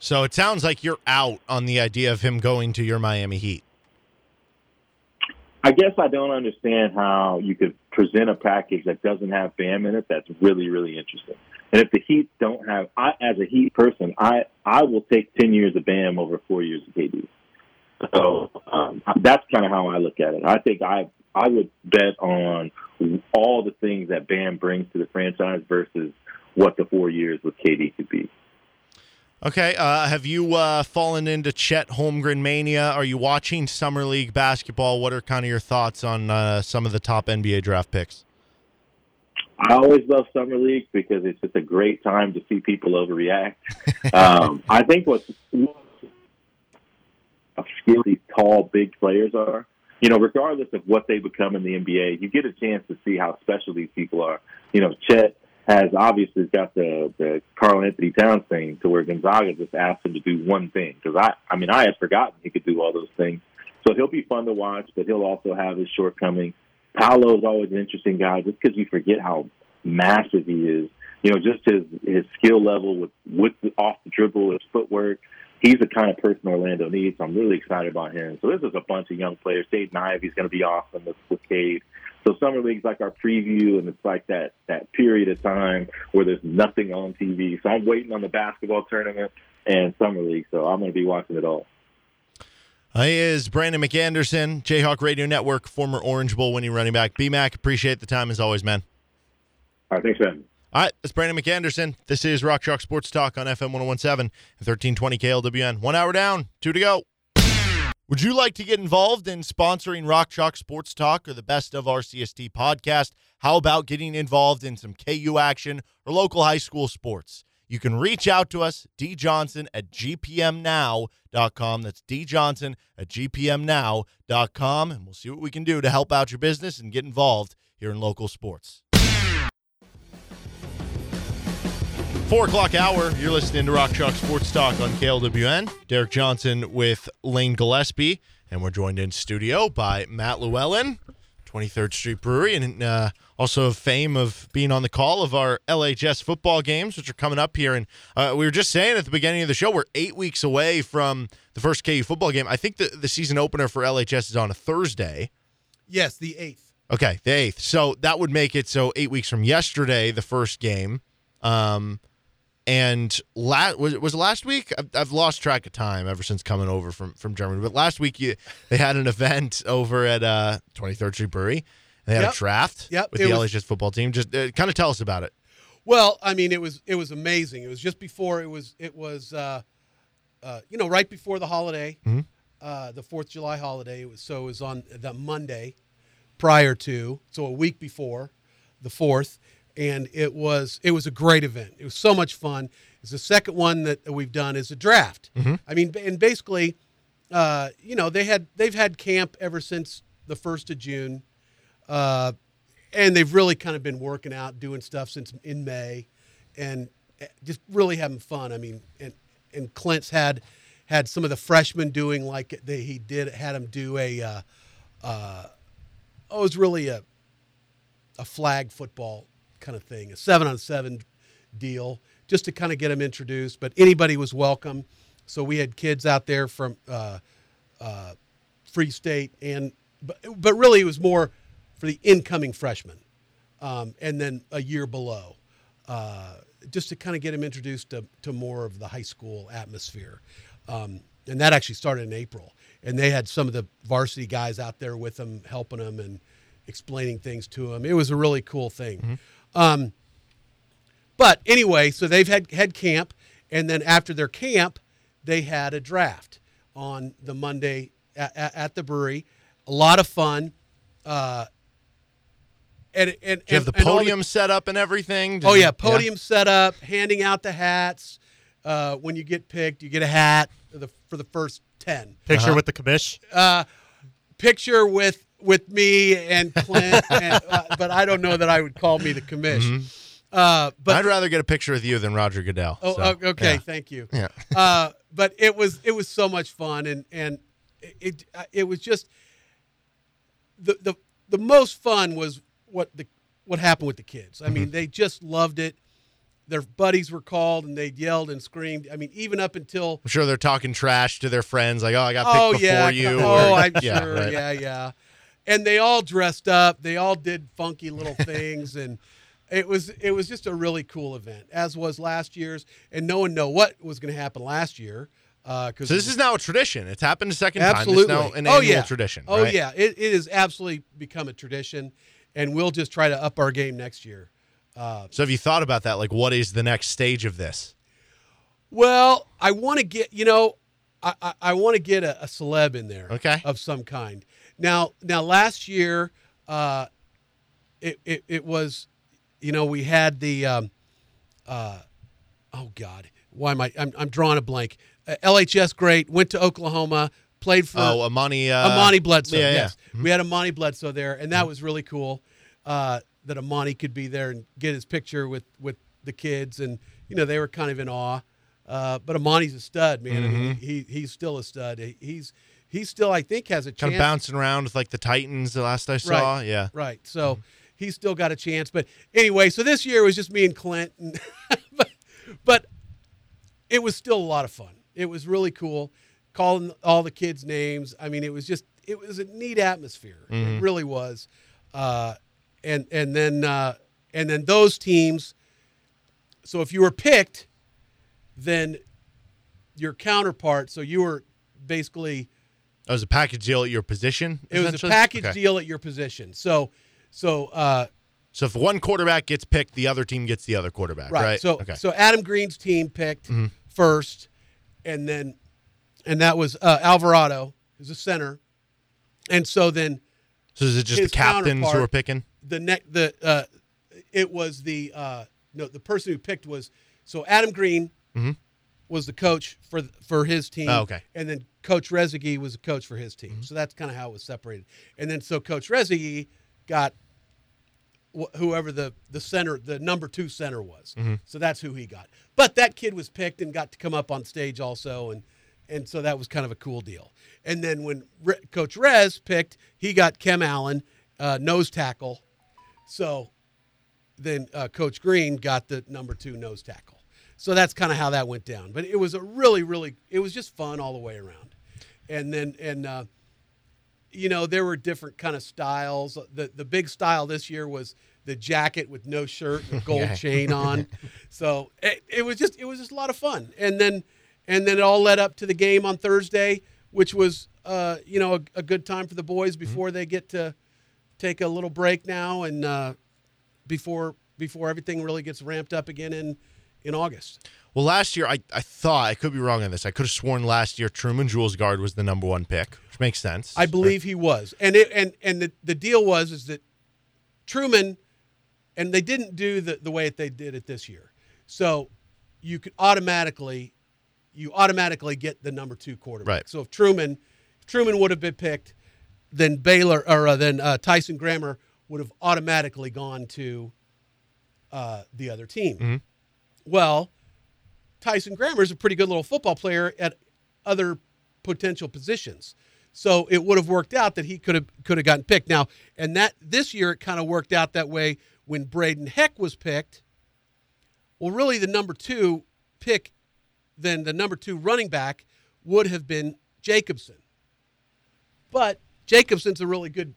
[SPEAKER 2] So it sounds like you're out on the idea of him going to your Miami Heat.
[SPEAKER 4] I guess I don't understand how you could present a package that doesn't have Bam in it. That's really, really interesting. And if the Heat don't have, I, as a Heat person, I I will take ten years of Bam over four years of KD. So um, that's kind of how I look at it. I think I I would bet on all the things that Bam brings to the franchise versus what the four years with KD could be.
[SPEAKER 2] Okay. Uh, have you uh, fallen into Chet Holmgren mania? Are you watching summer league basketball? What are kind of your thoughts on uh, some of the top NBA draft picks?
[SPEAKER 4] I always love summer league because it's just a great time to see people overreact. <laughs> um, I think what's how skilled these tall, big players are. You know, regardless of what they become in the NBA, you get a chance to see how special these people are. You know, Chet has obviously got the the Karl-Anthony Towns thing to where Gonzaga just asked him to do one thing because I I mean I had forgotten he could do all those things. So he'll be fun to watch, but he'll also have his shortcomings. Paolo is always an interesting guy just because you forget how massive he is. You know, just his his skill level with with the, off the dribble, his footwork. He's the kind of person Orlando needs. I'm really excited about him. So this is a bunch of young players. Dave Ivey's going to be awesome with, with Cade. So summer league's like our preview, and it's like that that period of time where there's nothing on TV. So I'm waiting on the basketball tournament and summer league. So I'm going to be watching it all.
[SPEAKER 2] He is Brandon McAnderson, Jayhawk Radio Network, former Orange Bowl winning running back. BMAC, appreciate the time as always, man.
[SPEAKER 4] All right, thanks, man.
[SPEAKER 2] All right, it's Brandon McAnderson. This is Rock Chalk Sports Talk on FM 1017 and 1320 KLWN. One hour down, two to go. Would you like to get involved in sponsoring Rock Chalk Sports Talk or the Best of RCST podcast? How about getting involved in some KU action or local high school sports? You can reach out to us, djohnson at gpmnow.com. That's djohnson at gpmnow.com, and we'll see what we can do to help out your business and get involved here in local sports. Four o'clock hour. You're listening to Rock Chalk Sports Talk on KLWN. Derek Johnson with Lane Gillespie, and we're joined in studio by Matt Llewellyn, 23rd Street Brewery, and uh, also of fame of being on the call of our LHS football games, which are coming up here. And uh, we were just saying at the beginning of the show, we're eight weeks away from the first KU football game. I think the, the season opener for LHS is on a Thursday.
[SPEAKER 5] Yes, the eighth.
[SPEAKER 2] Okay, the eighth. So that would make it so eight weeks from yesterday, the first game. Um, and last was was last week. I've, I've lost track of time ever since coming over from from Germany. But last week you, they had an event over at uh 23rd Street Brewery. They had
[SPEAKER 5] Yep.
[SPEAKER 2] a draft
[SPEAKER 5] Yep,
[SPEAKER 2] with
[SPEAKER 5] it
[SPEAKER 2] the
[SPEAKER 5] was-
[SPEAKER 2] LHS football team. Just uh, kind of tell us about it.
[SPEAKER 5] Well, I mean, it was it was amazing. It was just before it was it was uh, uh, you know right before the holiday, uh, the Fourth of July holiday. It was so it was on the Monday prior to, so a week before the fourth, and it was it was a great event. It was so much fun. It's the second one that we've done is a draft. I mean, and basically, uh, you know, they had they've had camp ever since the first of June. Uh, and they've really kind of been working out, doing stuff since in May, and eh, just really having fun. I mean, and and Clint's had had some of the freshmen doing like they, he did had him do a uh, uh, oh, it was really a a flag football kind of thing, a seven on seven deal, just to kind of get them introduced. But anybody was welcome. So we had kids out there from uh, uh, Free State, and but, but really it was more for the incoming freshmen, um, and then a year below, uh, just to kind of get them introduced to, to more of the high school atmosphere. Um, and that actually started in April, and they had some of the varsity guys out there with them, helping them and explaining things to them. It was a really cool thing. Um, but anyway, so they've had had camp, and then after their camp, they had a draft on the Monday at, at, at the brewery. A lot of fun. Uh, and and,
[SPEAKER 2] Do you have
[SPEAKER 5] and-
[SPEAKER 2] the
[SPEAKER 5] and all
[SPEAKER 2] podium set up and everything? Did
[SPEAKER 5] oh
[SPEAKER 2] you-
[SPEAKER 5] yeah, podium set up, handing out the hats. Uh, when you get picked, you get a hat for the for the first ten.
[SPEAKER 3] Picture
[SPEAKER 2] Uh-huh.
[SPEAKER 3] with the commish.
[SPEAKER 5] Picture with with me and Clint, <laughs> and, uh, but I don't know that I would call me the commish.
[SPEAKER 2] Mm-hmm.
[SPEAKER 5] Uh, but
[SPEAKER 2] I'd rather get a picture with you than Roger Goodell.
[SPEAKER 5] Oh,
[SPEAKER 2] so,
[SPEAKER 5] okay.
[SPEAKER 2] yeah.
[SPEAKER 5] Thank you.
[SPEAKER 2] Yeah. <laughs>
[SPEAKER 5] uh, but it was it was so much fun, and and it it, was just the the the most fun was what the what happened with the kids. I
[SPEAKER 2] Mm-hmm.
[SPEAKER 5] mean, they just loved it. Their buddies were called, and they yelled and screamed. I mean, even up until
[SPEAKER 2] I'm sure they're talking trash to their friends, like, "Oh, I got picked
[SPEAKER 5] oh
[SPEAKER 2] before
[SPEAKER 5] yeah,
[SPEAKER 2] you."
[SPEAKER 5] oh
[SPEAKER 2] or-
[SPEAKER 5] I'm <laughs>
[SPEAKER 2] yeah,
[SPEAKER 5] sure,
[SPEAKER 2] right.
[SPEAKER 5] yeah, yeah. And they all dressed up. They all did funky little <laughs> things, and it was it was just a really cool event, as was last year's. And no one know what was going to happen last year uh, because
[SPEAKER 2] So this is now a tradition. It's happened a second
[SPEAKER 5] absolutely
[SPEAKER 2] time. It's now an
[SPEAKER 5] oh
[SPEAKER 2] annual
[SPEAKER 5] yeah
[SPEAKER 2] tradition.
[SPEAKER 5] Oh
[SPEAKER 2] right?
[SPEAKER 5] yeah, it, it has absolutely become a tradition, and we'll just try to up our game next year.
[SPEAKER 2] Uh, so have you thought about that? Like, what is the next stage of this?
[SPEAKER 5] Well, I want to get you know, I I, I want to get a, a celeb in there,
[SPEAKER 2] Okay.
[SPEAKER 5] of some kind. Now now last year, uh, it it, it was, you know, we had the, um, uh, oh God, why am I? I'm, I'm drawing a blank. Uh, LHS great went to Oklahoma, played for
[SPEAKER 2] oh, Amani. Uh,
[SPEAKER 5] Amani Bledsoe.
[SPEAKER 2] yeah, yeah.
[SPEAKER 5] yes, we had Amani Bledsoe there, and that was really cool. Uh, that Amani could be there and get his picture with with the kids, and you know they were kind of in awe. Uh, but Amani's a stud, man. I mean, he he's still a stud. He- He's he's still, I think, has a chance.
[SPEAKER 2] Kind of bouncing around with like the Titans. The last I saw.
[SPEAKER 5] Right.
[SPEAKER 2] Yeah.
[SPEAKER 5] Right. So he's still got a chance. But anyway, so this year was just me and Clint, and <laughs> but, but it was still a lot of fun. It was really cool, calling all the kids' names. I mean, it was just it was a neat atmosphere. It really was. Uh, and and then uh, and then those teams. So if you were picked, then your counterpart. So you were basically
[SPEAKER 2] That was a package deal at your position.
[SPEAKER 5] it was a package
[SPEAKER 2] Okay.
[SPEAKER 5] deal at your position. So so uh,
[SPEAKER 2] So if one quarterback gets picked, the other team gets the other quarterback. Right.
[SPEAKER 5] right. So
[SPEAKER 2] okay. Mm-hmm.
[SPEAKER 5] so Adam Green's team picked first, and then and that was uh, Alvarado, who's a center, and so then
[SPEAKER 2] So is it just the captains who are picking?
[SPEAKER 5] the neck the uh, it was the uh, no the person who picked was so Adam Green was the coach for for his team.
[SPEAKER 2] Mm-hmm. Oh, okay.
[SPEAKER 5] and then Coach Rezegi was the coach for his
[SPEAKER 2] Mm-hmm.
[SPEAKER 5] team. So that's kind of how it was separated. And then so Coach Rezegi got wh- whoever the the center the number two center was.
[SPEAKER 2] Mm-hmm.
[SPEAKER 5] So that's who he got. But that kid was picked and got to come up on stage also and. And so that was kind of a cool deal. And then when Re- Coach Rez picked, he got Kem Allen, uh, nose tackle, so then uh, Coach Green got the number two nose tackle. So that's kind of how that went down. But it was a really, really, it was just fun all the way around. And then, and uh, you know, there were different kind of styles. The the big style this year was the jacket with no shirt, and <laughs> gold
[SPEAKER 2] Yeah.
[SPEAKER 5] chain on. <laughs> So it, it was just it was just a lot of fun. And then and then it all led up to the game on Thursday, which was uh, you know a, a good time for the boys before they get to take a little break now and uh, before before everything really gets ramped up again in in August.
[SPEAKER 2] Well, last year I, I thought I could be wrong on this. I could have sworn last year Truman Jules Guard was the number one pick, which makes sense.
[SPEAKER 5] I believe he was, and it and and the, the deal was is that Truman, and they didn't do the the way that they did it this year, so you could automatically, you automatically get the number two quarterback.
[SPEAKER 2] Right.
[SPEAKER 5] So if Truman, if Truman would have been picked, then Baylor or uh, then uh, Tyson Grammer would have automatically gone to uh, the other team. Well, Tyson Grammer is a pretty good little football player at other potential positions. So it would have worked out that he could have could have gotten picked. Now, and that this year it kind of worked out that way when Braden Heck was picked. Well, really the number two pick, then the number two running back would have been Jacobson. But Jacobson's a really good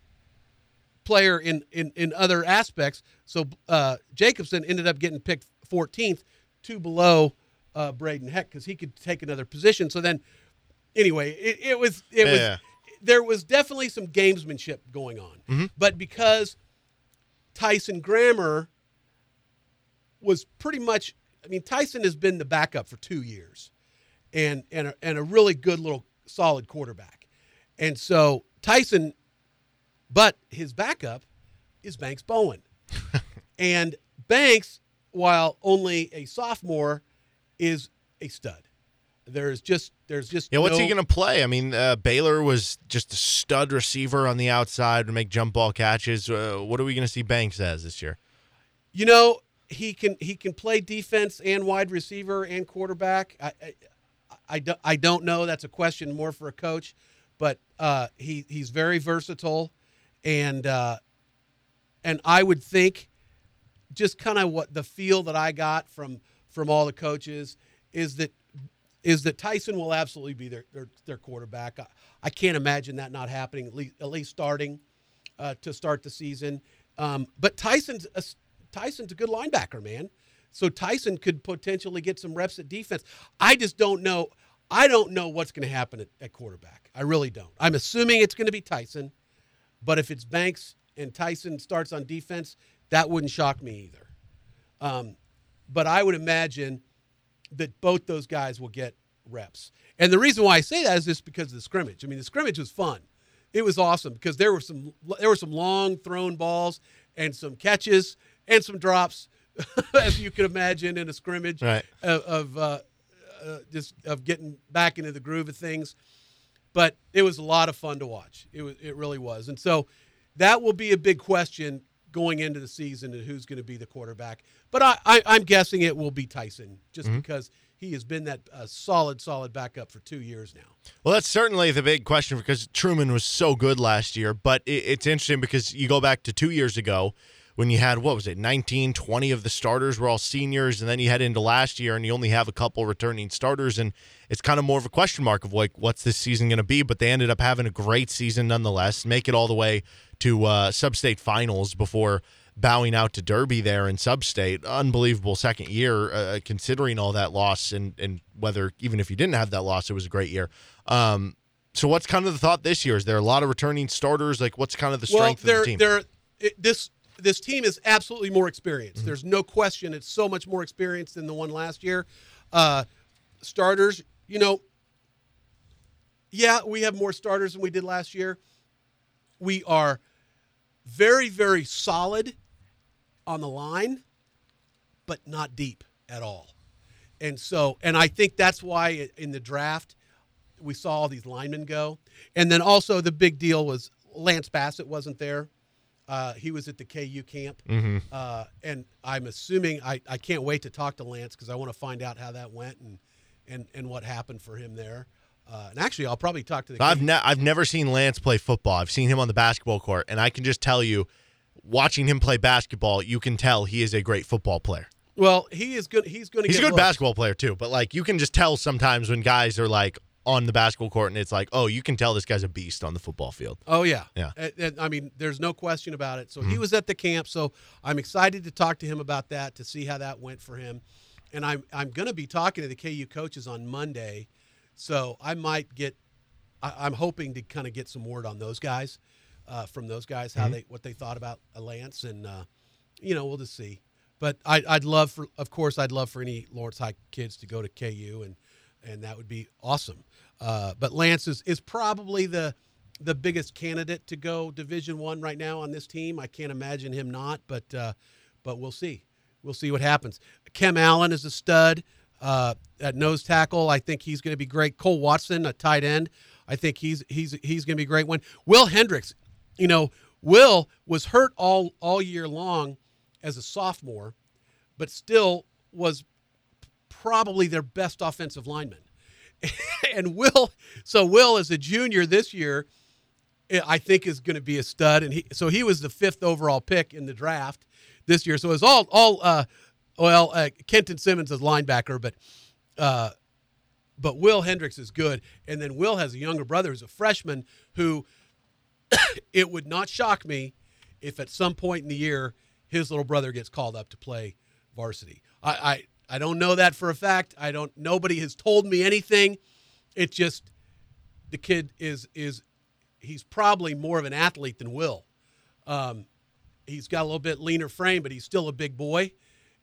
[SPEAKER 5] player in in, in other aspects. So uh, Jacobson ended up getting picked 14th, two below uh, Braden Heck because he could take another position. So then, anyway, it, it was it was there was definitely some gamesmanship going on, but because Tyson Grammer was pretty much. I mean, Tyson has been the backup for two years, and and a, and a really good little solid quarterback, and so Tyson, but his backup is Banks Bowen, <laughs> and Banks, while only a sophomore, is a stud. There's just there's just
[SPEAKER 2] Yeah, what's he going to play? I mean, uh, Baylor was just a stud receiver on the outside to make jump ball catches. Uh, what are we going to see Banks as this year?
[SPEAKER 5] You know, he can he can play defense and wide receiver and quarterback. I I, I, don't, I don't know. That's a question more for a coach, but uh, he he's very versatile, and uh, and I would think just kind of what the feel that I got from from all the coaches is that is that Tyson will absolutely be their their, their quarterback. I, I can't imagine that not happening at least at least starting uh, to start the season. Um, but Tyson's a, Tyson's a good linebacker, man. So Tyson could potentially get some reps at defense. I just don't know. I don't know what's going to happen at, at quarterback. I really don't. I'm assuming it's going to be Tyson, but if it's Banks and Tyson starts on defense, that wouldn't shock me either. Um, but I would imagine that both those guys will get reps. And the reason why I say that is just because of the scrimmage. I mean, the scrimmage was fun. It was awesome because there were some there were some long thrown balls and some catches and some drops, <laughs> as you can imagine in a scrimmage
[SPEAKER 2] Right.
[SPEAKER 5] of, of uh, uh, just of getting back into the groove of things. But it was a lot of fun to watch. It was it really was. And so that will be a big question going into the season and who's going to be the quarterback. But I, I, I'm guessing it will be Tyson just because he has been that uh, solid, solid backup for two years now.
[SPEAKER 2] Well, that's certainly the big question because Truman was so good last year. But it, it's interesting because you go back to two years ago when you had, what was it, 19, 20 of the starters were all seniors. And then you head into last year and you only have a couple returning starters. And it's kind of more of a question mark of like, what's this season going to be? But they ended up having a great season nonetheless, make it all the way to uh, sub state finals before bowing out to Derby there in sub-state. Unbelievable second year, uh, considering all that loss and and whether even if you didn't have that loss, it was a great year. Um, so what's kind of the thought this year? Is there a lot of returning starters? Like, what's kind of the strength
[SPEAKER 5] well,
[SPEAKER 2] of the team?
[SPEAKER 5] They're, it, this this team is absolutely more experienced.
[SPEAKER 2] Mm-hmm.
[SPEAKER 5] There's no question. It's so much more experienced than the one last year. Uh, starters, you know, yeah, we have more starters than we did last year. We are very, very solid on the line, but not deep at all. And so, and I think that's why in the draft we saw all these linemen go. And then also the big deal was Lance Bassett wasn't there. Uh, he was at the KU camp. Uh, and I'm assuming I, I can't wait to talk to Lance because I want to find out how that went and, and, and what happened for him there. Uh, and actually, I'll probably talk to the.
[SPEAKER 2] I've ne- I've never seen Lance play football. I've seen him on the basketball court, and I can just tell you, watching him play basketball, you can tell he is a great football player.
[SPEAKER 5] well, he is good. He's going to.
[SPEAKER 2] He's a good
[SPEAKER 5] looks.
[SPEAKER 2] basketball player too, but like you can just tell sometimes when guys are like on the basketball court, and it's like, oh, you can tell this guy's a beast on the football field.
[SPEAKER 5] Oh yeah,
[SPEAKER 2] Yeah.
[SPEAKER 5] And, and, I mean, there's no question about it. So
[SPEAKER 2] Mm-hmm.
[SPEAKER 5] he was at the camp. So I'm excited to talk to him about that to see how that went for him. And I'm I'm going to be talking to the KU coaches on Monday, so I might get. I, I'm hoping to kind of get some word on those guys, uh, from those guys
[SPEAKER 2] Mm-hmm.
[SPEAKER 5] how they what they thought about Lance, and uh, you know we'll just see. But I, I'd love for, of course, I'd love for any Lawrence High kids to go to KU, and and that would be awesome. Uh, but Lance is, is probably the the biggest candidate to go Division One right now on this team. I can't imagine him not, but uh, but we'll see. We'll see what happens. Kem Allen is a stud uh, at nose tackle. I think he's going to be great. Cole Watson, a tight end. I think he's he's he's going to be a great one. Will Hendricks, you know, Will was hurt all all year long as a sophomore, but still was probably their best offensive lineman. <laughs> and Will, so Will as a junior this year, I think is going to be a stud. And he, so he was the fifth overall pick in the draft this year. So it's all, all, uh, well, uh, Kenton Simmons is linebacker, but, uh, but Will Hendricks is good. And then Will has a younger brother who's a freshman who <coughs> it would not shock me if at some point in the year his little brother gets called up to play varsity. I, I, I don't know that for a fact. I don't. Nobody has told me anything. It just the kid is is he's probably more of an athlete than Will. Um, he's got a little bit leaner frame, but he's still a big boy,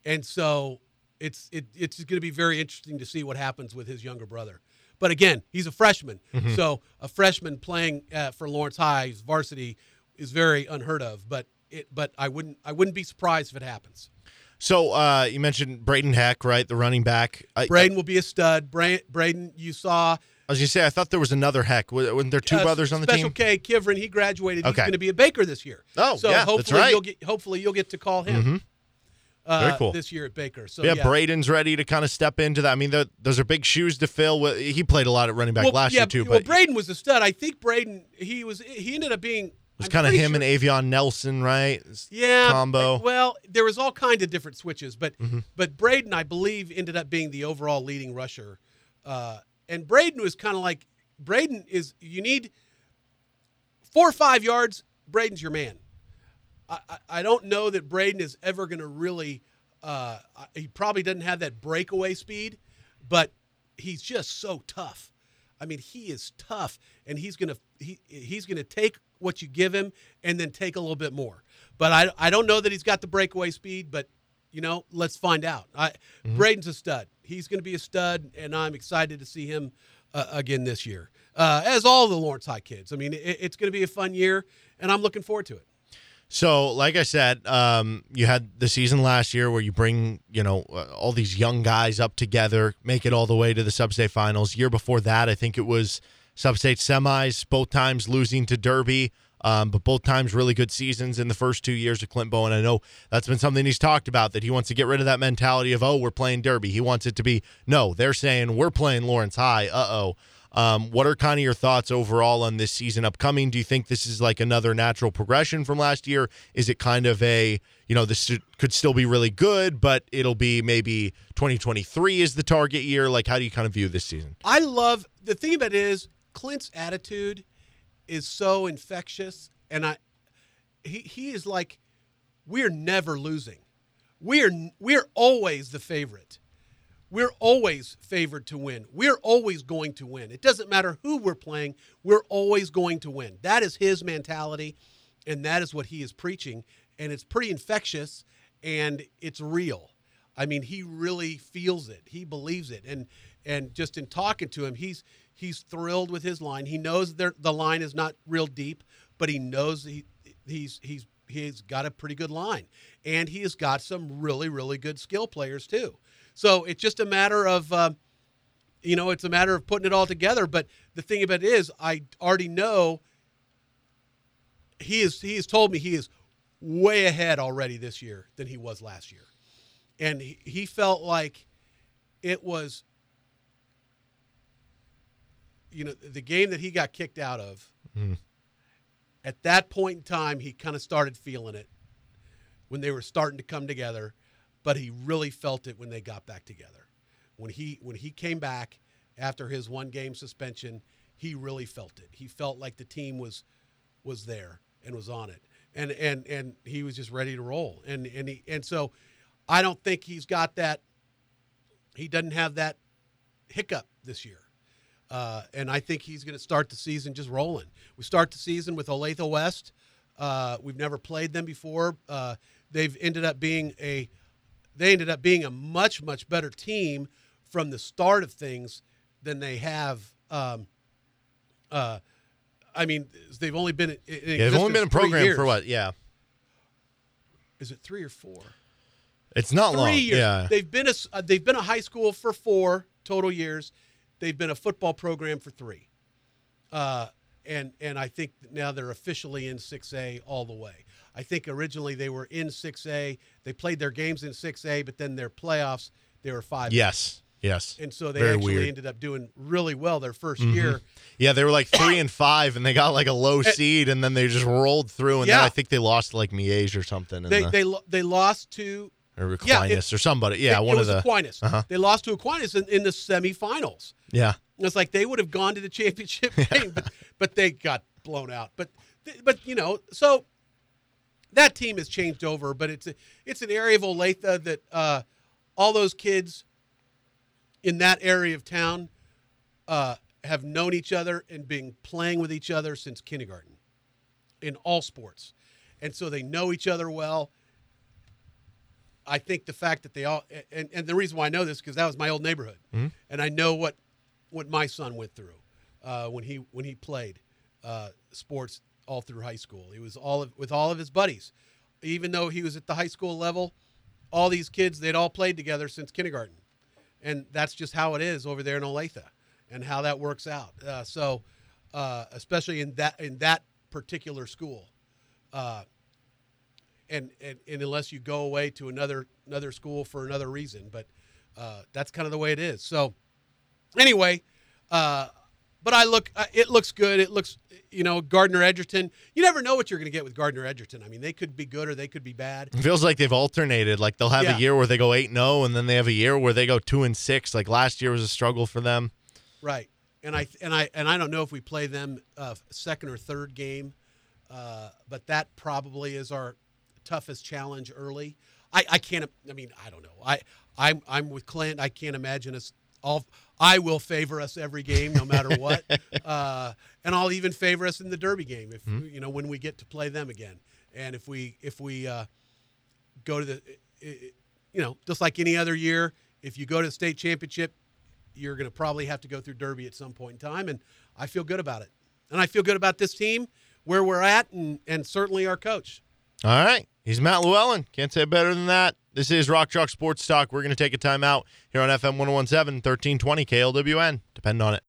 [SPEAKER 5] and so it's it, it's going to be very interesting to see what happens with his younger brother. But again, he's a freshman, so a freshman playing uh, for Lawrence High's varsity is very unheard of. But it, but I wouldn't I wouldn't be surprised if it happens.
[SPEAKER 2] So uh, you mentioned Braden Heck, right, the running back. I,
[SPEAKER 5] Braden will be a stud. Bra- Braden, you saw
[SPEAKER 2] I was gonna say I thought there was another Heck. Wasn't there two
[SPEAKER 5] uh,
[SPEAKER 2] brothers on the
[SPEAKER 5] Special
[SPEAKER 2] team?
[SPEAKER 5] K Kivrin, he graduated. He's going to be a Baker this year.
[SPEAKER 2] Oh,
[SPEAKER 5] so
[SPEAKER 2] yeah, that's
[SPEAKER 5] hopefully
[SPEAKER 2] right.
[SPEAKER 5] you'll get hopefully you'll get to call him. Uh,
[SPEAKER 2] Very cool.
[SPEAKER 5] This year at Baker. So
[SPEAKER 2] yeah,
[SPEAKER 5] yeah,
[SPEAKER 2] Braden's ready to kind of step into that. I mean, those are big shoes to fill. He played a lot at running back
[SPEAKER 5] well,
[SPEAKER 2] last
[SPEAKER 5] yeah,
[SPEAKER 2] year too,
[SPEAKER 5] well,
[SPEAKER 2] but
[SPEAKER 5] Braden was a stud. I think Braden he was he ended up being
[SPEAKER 2] it was kind of him
[SPEAKER 5] sure-
[SPEAKER 2] and Avion Nelson, right?
[SPEAKER 5] yeah
[SPEAKER 2] combo. Mm-hmm.
[SPEAKER 5] Well, there was all kinds of different switches, but but Braden, I believe, ended up being the overall leading rusher. Uh, and Braden was kind of like Braden is you need four or five yards. Braden's your man. I, I- I don't know that Braden is ever going to really. Uh, he probably doesn't have that breakaway speed, but he's just so tough. I mean, he is tough, and he's gonna he he's gonna take what you give him and then take a little bit more. But I I don't know that he's got the breakaway speed, but you know, let's find out. I Braden's a stud. He's going to be a stud, and I'm excited to see him uh, again this year. Uh, as all the Lawrence High kids. I mean, it, it's going to be a fun year, and I'm looking forward to it.
[SPEAKER 2] So, like I said, um, you had the season last year where you bring, you know, uh, all these young guys up together, make it all the way to the sub-state finals. Year before that, I think it was sub-state semis, both times losing to Derby, um, but both times really good seasons in the first two years of Clint Bowen. I know that's been something he's talked about that he wants to get rid of that mentality of oh we're playing Derby. He wants it to be no, they're saying we're playing Lawrence High. Uh oh. Um, what are kind of your thoughts overall on this season upcoming? Do you think this is like another natural progression from last year? Is it kind of a, you know, this could still be really good, but it'll be maybe 2023 is the target year? Like, how do you kind of view this season?
[SPEAKER 5] I love the thing about it is Clint's attitude is so infectious, and I he he is like we're never losing. We're we're always the favorite. We're always favored to win. We're always going to win. It doesn't matter who we're playing, we're always going to win. That is his mentality, and that is what he is preaching. And it's pretty infectious and it's real. I mean, he really feels it. He believes it. And and just in talking to him, he's he's thrilled with his line. He knows the line is not real deep, but he knows he he's he's he's got a pretty good line. And he has got some really, really good skill players too. So it's just a matter of, uh, you know, it's a matter of putting it all together. But the thing about it is, I already know he is. He has told me he is way ahead already this year than he was last year, and he, he felt like it was, you know, the game that he got kicked out of. Hmm. At that point in time, he kind of started feeling it when they were starting to come together, but he really felt it when they got back together. When he when he came back, after his one game suspension, he really felt it. He felt like the team was was there and was on it, and and and he was just ready to roll. And and he and so, I don't think he's got that. He doesn't have that hiccup this year. Uh, and I think he's going to start the season just rolling. We start the season with Olathe West. Uh, we've never played them before. Uh, they've ended up being a they ended up being a much much better team from the start of things than they have. Um, uh, I mean, they've only been in, in
[SPEAKER 2] Yeah, they've only been
[SPEAKER 5] a
[SPEAKER 2] program
[SPEAKER 5] years.
[SPEAKER 2] for what? Yeah,
[SPEAKER 5] Is it three or four?
[SPEAKER 2] it's not
[SPEAKER 5] three
[SPEAKER 2] long.
[SPEAKER 5] years.
[SPEAKER 2] Yeah,
[SPEAKER 5] They've been a uh, they've been a high school for four total years. They've been a football program for three, uh, and and I think now they're officially in six A all the way. I think originally they were in six A. They played their games in six A, but then their playoffs they were five.
[SPEAKER 2] yes, yes.
[SPEAKER 5] and so they
[SPEAKER 2] Very
[SPEAKER 5] actually
[SPEAKER 2] weird.
[SPEAKER 5] ended up doing really well their 1st
[SPEAKER 2] Mhm.
[SPEAKER 5] year.
[SPEAKER 2] Yeah, they were like three and five, and they got like a low seed, and then they just rolled through, and then
[SPEAKER 5] Eh.
[SPEAKER 2] I think they lost like Miege or something,
[SPEAKER 5] They
[SPEAKER 2] the,
[SPEAKER 5] they they lost to
[SPEAKER 2] or
[SPEAKER 5] yeah,
[SPEAKER 2] Aquinas
[SPEAKER 5] it-
[SPEAKER 2] or somebody. Yeah,
[SPEAKER 5] it,
[SPEAKER 2] one
[SPEAKER 5] it
[SPEAKER 2] of
[SPEAKER 5] was
[SPEAKER 2] the
[SPEAKER 5] Aquinas.
[SPEAKER 2] Uh-huh.
[SPEAKER 5] They lost to Aquinas in, in the semifinals.
[SPEAKER 2] yeah.
[SPEAKER 5] It's like they would have gone to the championship <laughs> game, but, but they got blown out. But but you know, so that team has changed over, but it's a, it's an area of Olathe that uh, all those kids in that area of town uh, have known each other and been playing with each other since kindergarten in all sports, and so they know each other well. I think the fact that they all and, and the reason why I know this because that was my old neighborhood, and I know what what my son went through uh, when he when he played uh, sports all through high school. He was all of, with all of his buddies, even though he was at the high school level. All these kids they'd all played together since kindergarten, and that's just how it is over there in Olathe, and how that works out. Uh, so, uh, especially in that in that particular school. And, and and unless you go away to another another school for another reason, but uh, that's kind of the way it is. So anyway, uh, but I look, uh, it looks good. It looks, you know, Gardner Edgerton. You never know what you're going to get with Gardner Edgerton. I mean, they could be good or they could be bad.
[SPEAKER 2] It feels like they've alternated. Like they'll have
[SPEAKER 5] Yeah.
[SPEAKER 2] a year where they go eight and zero, and then they have a year where they go two and six. Like last year was a struggle for them.
[SPEAKER 5] Right. And I and I and I don't know if we play them uh, second or third game, uh, but that probably is our toughest challenge early. I, I can't. I mean, I don't know. I I'm I'm with Clint. I can't imagine us all. I will favor us every game, no matter <laughs> what, uh, and I'll even favor us in the Derby game if you know when we get to play them again. And if we if we uh, go to the, you know, just like any other year, if you go to the state championship, you're going to probably have to go through Derby at some point in time, and I feel good about it. And I feel good about this team, where we're at, and and certainly our coach.
[SPEAKER 2] All right. He's Matt Llewellyn. Can't say better than that. This is Rock Chalk Sports Talk. We're going to take a timeout here on FM 1017, 1320 KLWN. Depend on it.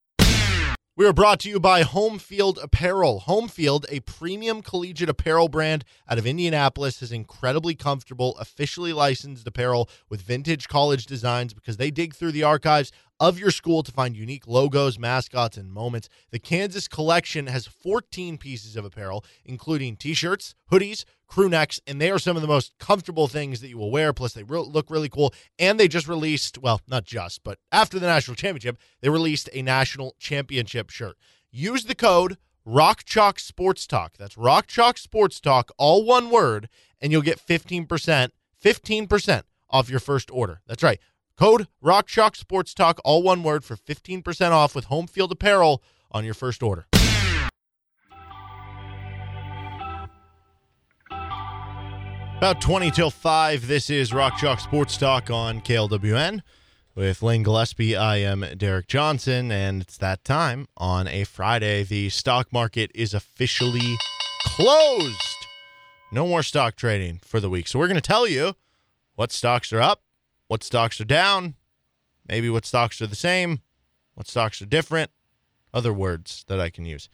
[SPEAKER 2] We are brought to you by Home Field Apparel. Home Field, a premium collegiate apparel brand out of Indianapolis, is incredibly comfortable, officially licensed apparel with vintage college designs because they dig through the archives of your school to find unique logos, mascots, and moments. The Kansas collection has 14 pieces of apparel, including t shirts, hoodies, crew necks, and they are some of the most comfortable things that you will wear. Plus, they re- look really cool. And they just released, well, not just, but after the national championship, they released a national championship shirt. Use the code Rock Chalk Sports Talk. That's Rock Chalk Sports Talk, all one word, and you'll get 15%, 15% off your first order. That's right. Code Rock Chalk Sports Talk, all one word, for 15% off with home field apparel on your first order. About 20 till 5, this is Rock Chalk Sports Talk on KLWN. With Lane Gillespie, I am Derek Johnson, and it's that time on a Friday. The stock market is officially closed. No more stock trading for the week. So we're going to tell you what stocks are up, what stocks are down, maybe what stocks are the same, what stocks are different, other words that I can use.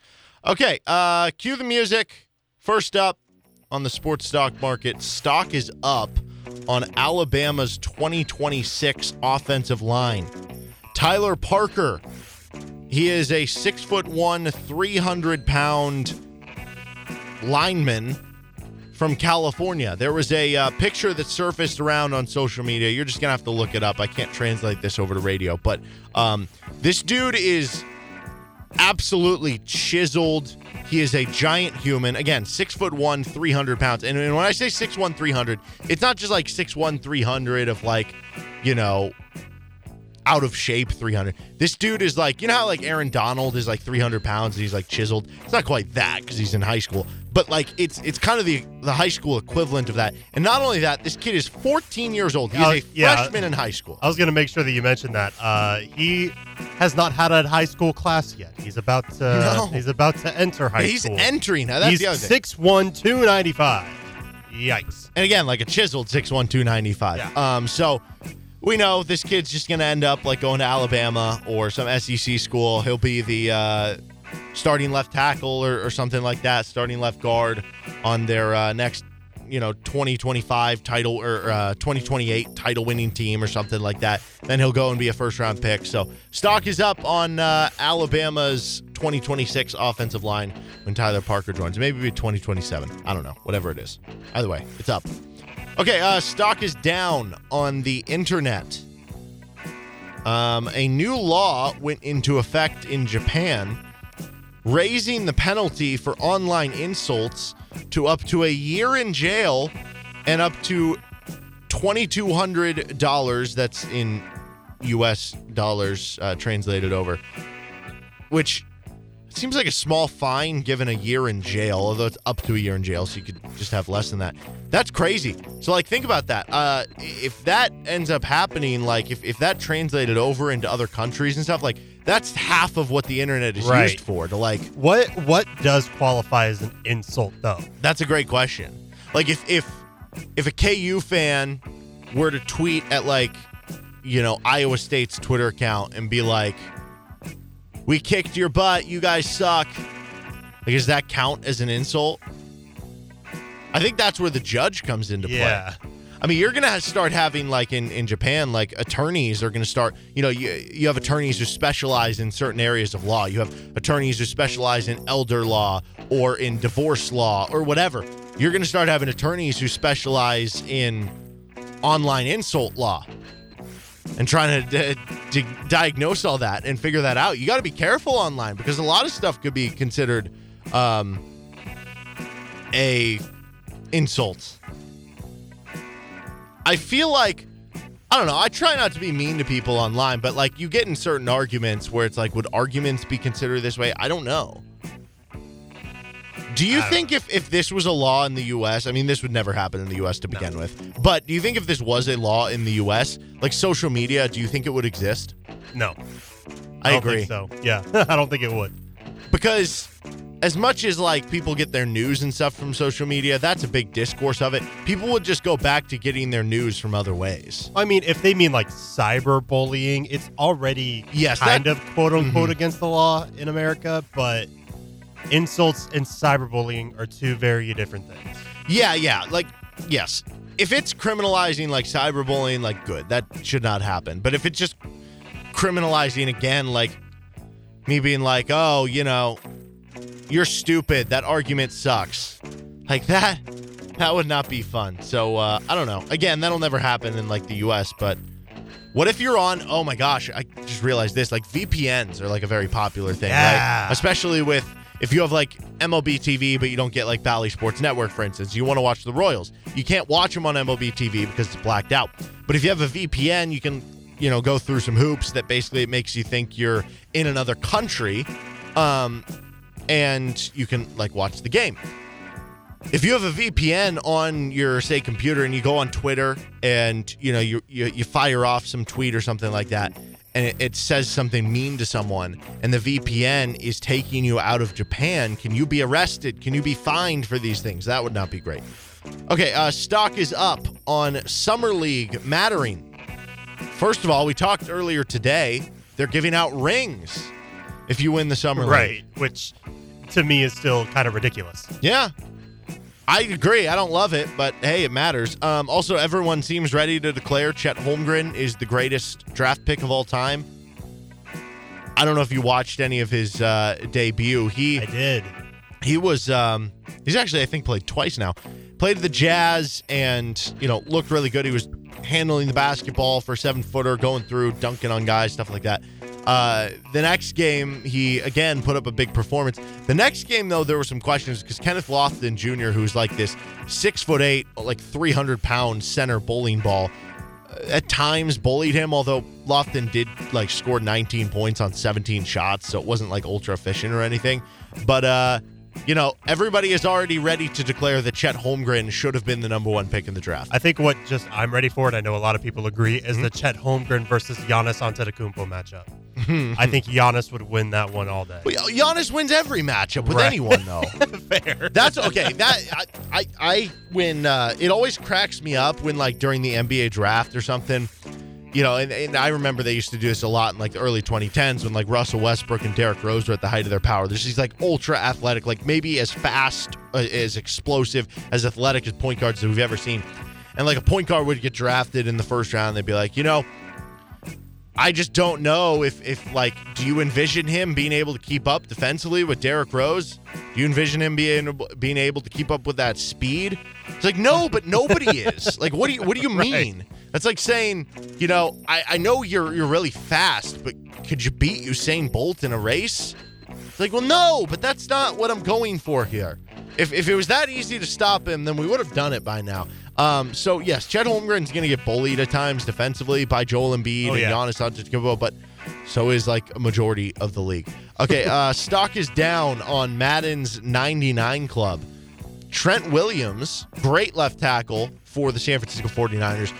[SPEAKER 2] Okay, uh, cue the music. First up on the sports stock market, stock is up on Alabama's 2026 offensive line. Tyler Parker, he is a six foot one, 300 pound lineman from California. There was a uh, picture that surfaced around on social media. You're just gonna have to look it up. I can't translate this over to radio, but um, this dude is absolutely chiseled. He is a giant human. Again, six foot one, 300 pounds. And, when I say six one, 300, it's not just like six one, 300 of like, you know, out of shape 300. This dude is like, you know how like Aaron Donald is like 300 pounds and he's like chiseled? It's not quite that because he's in high school, but like it's it's kind of the the high school equivalent of that. And not only that, this kid is 14 years old. He's
[SPEAKER 3] Uh,
[SPEAKER 2] a
[SPEAKER 3] yeah.
[SPEAKER 2] freshman in high school.
[SPEAKER 3] I was going to make sure that you mentioned that. Uh, he has not had a high school class yet. He's about to.
[SPEAKER 2] No.
[SPEAKER 3] He's about to enter high
[SPEAKER 2] he's
[SPEAKER 3] school.
[SPEAKER 2] He's entering. Now that's
[SPEAKER 3] he's
[SPEAKER 2] the other thing.
[SPEAKER 3] 6'1", 295. Yikes.
[SPEAKER 2] And again, like a chiseled 6'1", 295.
[SPEAKER 3] Yeah.
[SPEAKER 2] Um, so we know this kid's just going to end up like going to Alabama or some SEC school. He'll be the uh, starting left tackle or, or something like that, starting left guard on their uh, next, you know, 2025 title or uh, 2028 title winning team or something like that. Then he'll go and be a first round pick. So stock is up on uh, Alabama's 2026 offensive line when Tyler Parker joins. Maybe be 2027. I don't know. Whatever it is. Either way, it's up. Okay, uh, stock is down on the internet. Um, a new law went into effect in Japan, raising the penalty for online insults to up to a year in jail and up to $2,200. That's in U.S. dollars uh, translated over, which seems like a small fine given a year in jail, although it's up to a year in jail, so you could just have less than that. That's crazy. So, like, think about that. Uh, if that ends up happening, like, if, if that translated over into other countries and stuff, like, that's half of what the internet is
[SPEAKER 3] Right.
[SPEAKER 2] used for. To like,
[SPEAKER 3] What what does qualify as an insult though?
[SPEAKER 2] that's a great question. Like, if if if a KU fan were to tweet at like, you know, Iowa State's Twitter account and be like, "We kicked your butt, you guys suck," like, does that count as an insult? I think that's where the judge comes into play. I mean, you're gonna start having like in, in Japan, like attorneys are gonna start. You know, you you have attorneys who specialize in certain areas of law. You have attorneys who specialize in elder law or in divorce law or whatever. You're gonna start having attorneys who specialize in online insult law and trying to, to diagnose all that and figure that out. You got to be careful online because a lot of stuff could be considered um, a insult. I feel like I don't know. I try not to be mean to people online, but like you get in certain arguments where it's like, would arguments be considered this way? I don't know. Do you
[SPEAKER 3] I
[SPEAKER 2] think if, if this was a law in the U.S., I mean, this would never happen in the U.S. to begin with, but do you think if this was a law in the U.S., like social media, do you think it would exist?
[SPEAKER 3] No.
[SPEAKER 2] I,
[SPEAKER 3] don't
[SPEAKER 2] agree.
[SPEAKER 3] think so. Yeah. <laughs> I don't think it would.
[SPEAKER 2] because as much as like people get their news and stuff from social media, that's a big discourse of it. People would just go back to getting their news from other ways.
[SPEAKER 3] I mean, if they mean like cyberbullying, it's already
[SPEAKER 2] Yes,
[SPEAKER 3] kind
[SPEAKER 2] that- Mm-hmm.
[SPEAKER 3] of quote unquote against the law in America, but insults and cyberbullying are two very different things.
[SPEAKER 2] Yeah, yeah. Like, yes. If it's criminalizing like cyberbullying, like, good. That should not happen. But if it's just criminalizing again, like me being like, oh, you know, you're stupid. That argument sucks. Like that, that would not be fun. So, uh, I don't know. Again, that'll never happen in like the US, but what if you're on, oh my gosh, I just realized this. Like VPNs are like a very popular thing,
[SPEAKER 3] Yeah.
[SPEAKER 2] right? Especially with if you have like MLB TV, but you don't get like Bally Sports Network, for instance, you want to watch the Royals. You can't watch them on MLB TV because it's blacked out. But if you have a VPN, you can, you know, go through some hoops that basically it makes you think you're in another country, um, and you can like watch the game. If you have a VPN on your say computer and you go on Twitter and you know you you, you fire off some tweet or something like that and it, it says something mean to someone and the VPN is taking you out of Japan, can you be arrested? Can you be fined for these things? That would not be great. Okay, uh, stock is up on Summer League Mattering. First of all, we talked earlier today. They're giving out rings if you win the Summer League.
[SPEAKER 3] Right. Which to me is still kind of ridiculous.
[SPEAKER 2] Yeah. I agree. I don't love it, but hey, it matters. Um, also, everyone seems ready to declare Chet Holmgren is the greatest draft pick of all time. I don't know if you watched any of his uh, debut. He
[SPEAKER 3] I did.
[SPEAKER 2] he was um, he's actually I think played twice now. Played the Jazz and you know looked really good. He was handling the basketball for seven footer, going through, dunking on guys, stuff like that. Uh, the next game, he again put up a big performance. The next game, though, there were some questions because Kenneth Lofton Jr., who's like this six foot eight, like 300 pound center bowling ball, uh, at times bullied him, although Lofton did like score 19 points on 17 shots, so it wasn't like ultra efficient or anything. But uh, you know, everybody is already ready to declare that Chet Holmgren should have been the number one pick in the draft.
[SPEAKER 3] I think what just I'm ready for it. I know a lot of people agree is the Chet Holmgren versus Giannis Antetokounmpo matchup. I think Giannis would win that one all day.
[SPEAKER 2] Well, Giannis wins every matchup with
[SPEAKER 3] Right.
[SPEAKER 2] anyone, though. <laughs>
[SPEAKER 3] Fair.
[SPEAKER 2] That's okay. That I I, I when uh, it always cracks me up when like during the NBA draft or something, you know, and, and I remember they used to do this a lot in like the early 2010s when like Russell Westbrook and Derrick Rose were at the height of their power. There's these like ultra athletic, like maybe as fast, uh, as explosive, as athletic as point guards that we've ever seen. And like a point guard would get drafted in the first round, they'd be like, you know, I just don't know if if like do you envision him being able to keep up defensively with Derrick Rose? Do you envision him being being able to keep up with that speed? It's like no, but nobody <laughs> is. Like what do you what do you mean? That's like saying, you know, I, I know you're you're really fast, but could you beat Usain Bolt in a race? It's like, well, no, but that's not what I'm going for here. If, if it was that easy to stop him, then we would have done it by now. Um, so yes, Chet Holmgren's going to get bullied at times defensively by Joel Embiid
[SPEAKER 3] Oh,
[SPEAKER 2] and
[SPEAKER 3] yeah.
[SPEAKER 2] Giannis Antetokounmpo, but so is like a majority of the league. Okay, <laughs> uh, stock is down on Madden's 99 club. Trent Williams, great left tackle for the San Francisco 49ers,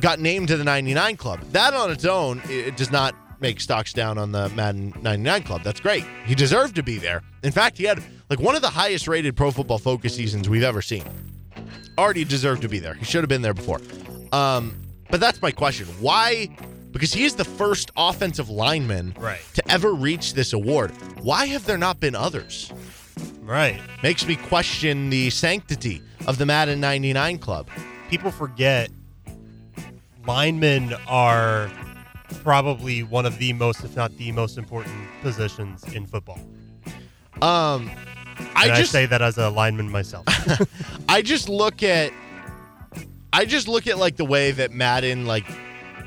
[SPEAKER 2] got named to the 99 club. That on its own, it does not make stocks down on the Madden 99 club. That's great. He deserved to be there. In fact, he had like one of the highest rated Pro Football Focus seasons we've ever seen. Already deserved to be there. He should have been there before. Um, but that's my question. Why? Because he is the first offensive lineman
[SPEAKER 3] Right.
[SPEAKER 2] to ever reach this award. Why have there not been others?
[SPEAKER 3] Right.
[SPEAKER 2] Makes me question the sanctity of the Madden 99 club.
[SPEAKER 3] People forget linemen are probably one of the most, if not the most important positions in football.
[SPEAKER 2] Um, I
[SPEAKER 3] And I,
[SPEAKER 2] just
[SPEAKER 3] say that as a lineman myself. <laughs> <laughs>
[SPEAKER 2] I just look at I just look at like the way that Madden like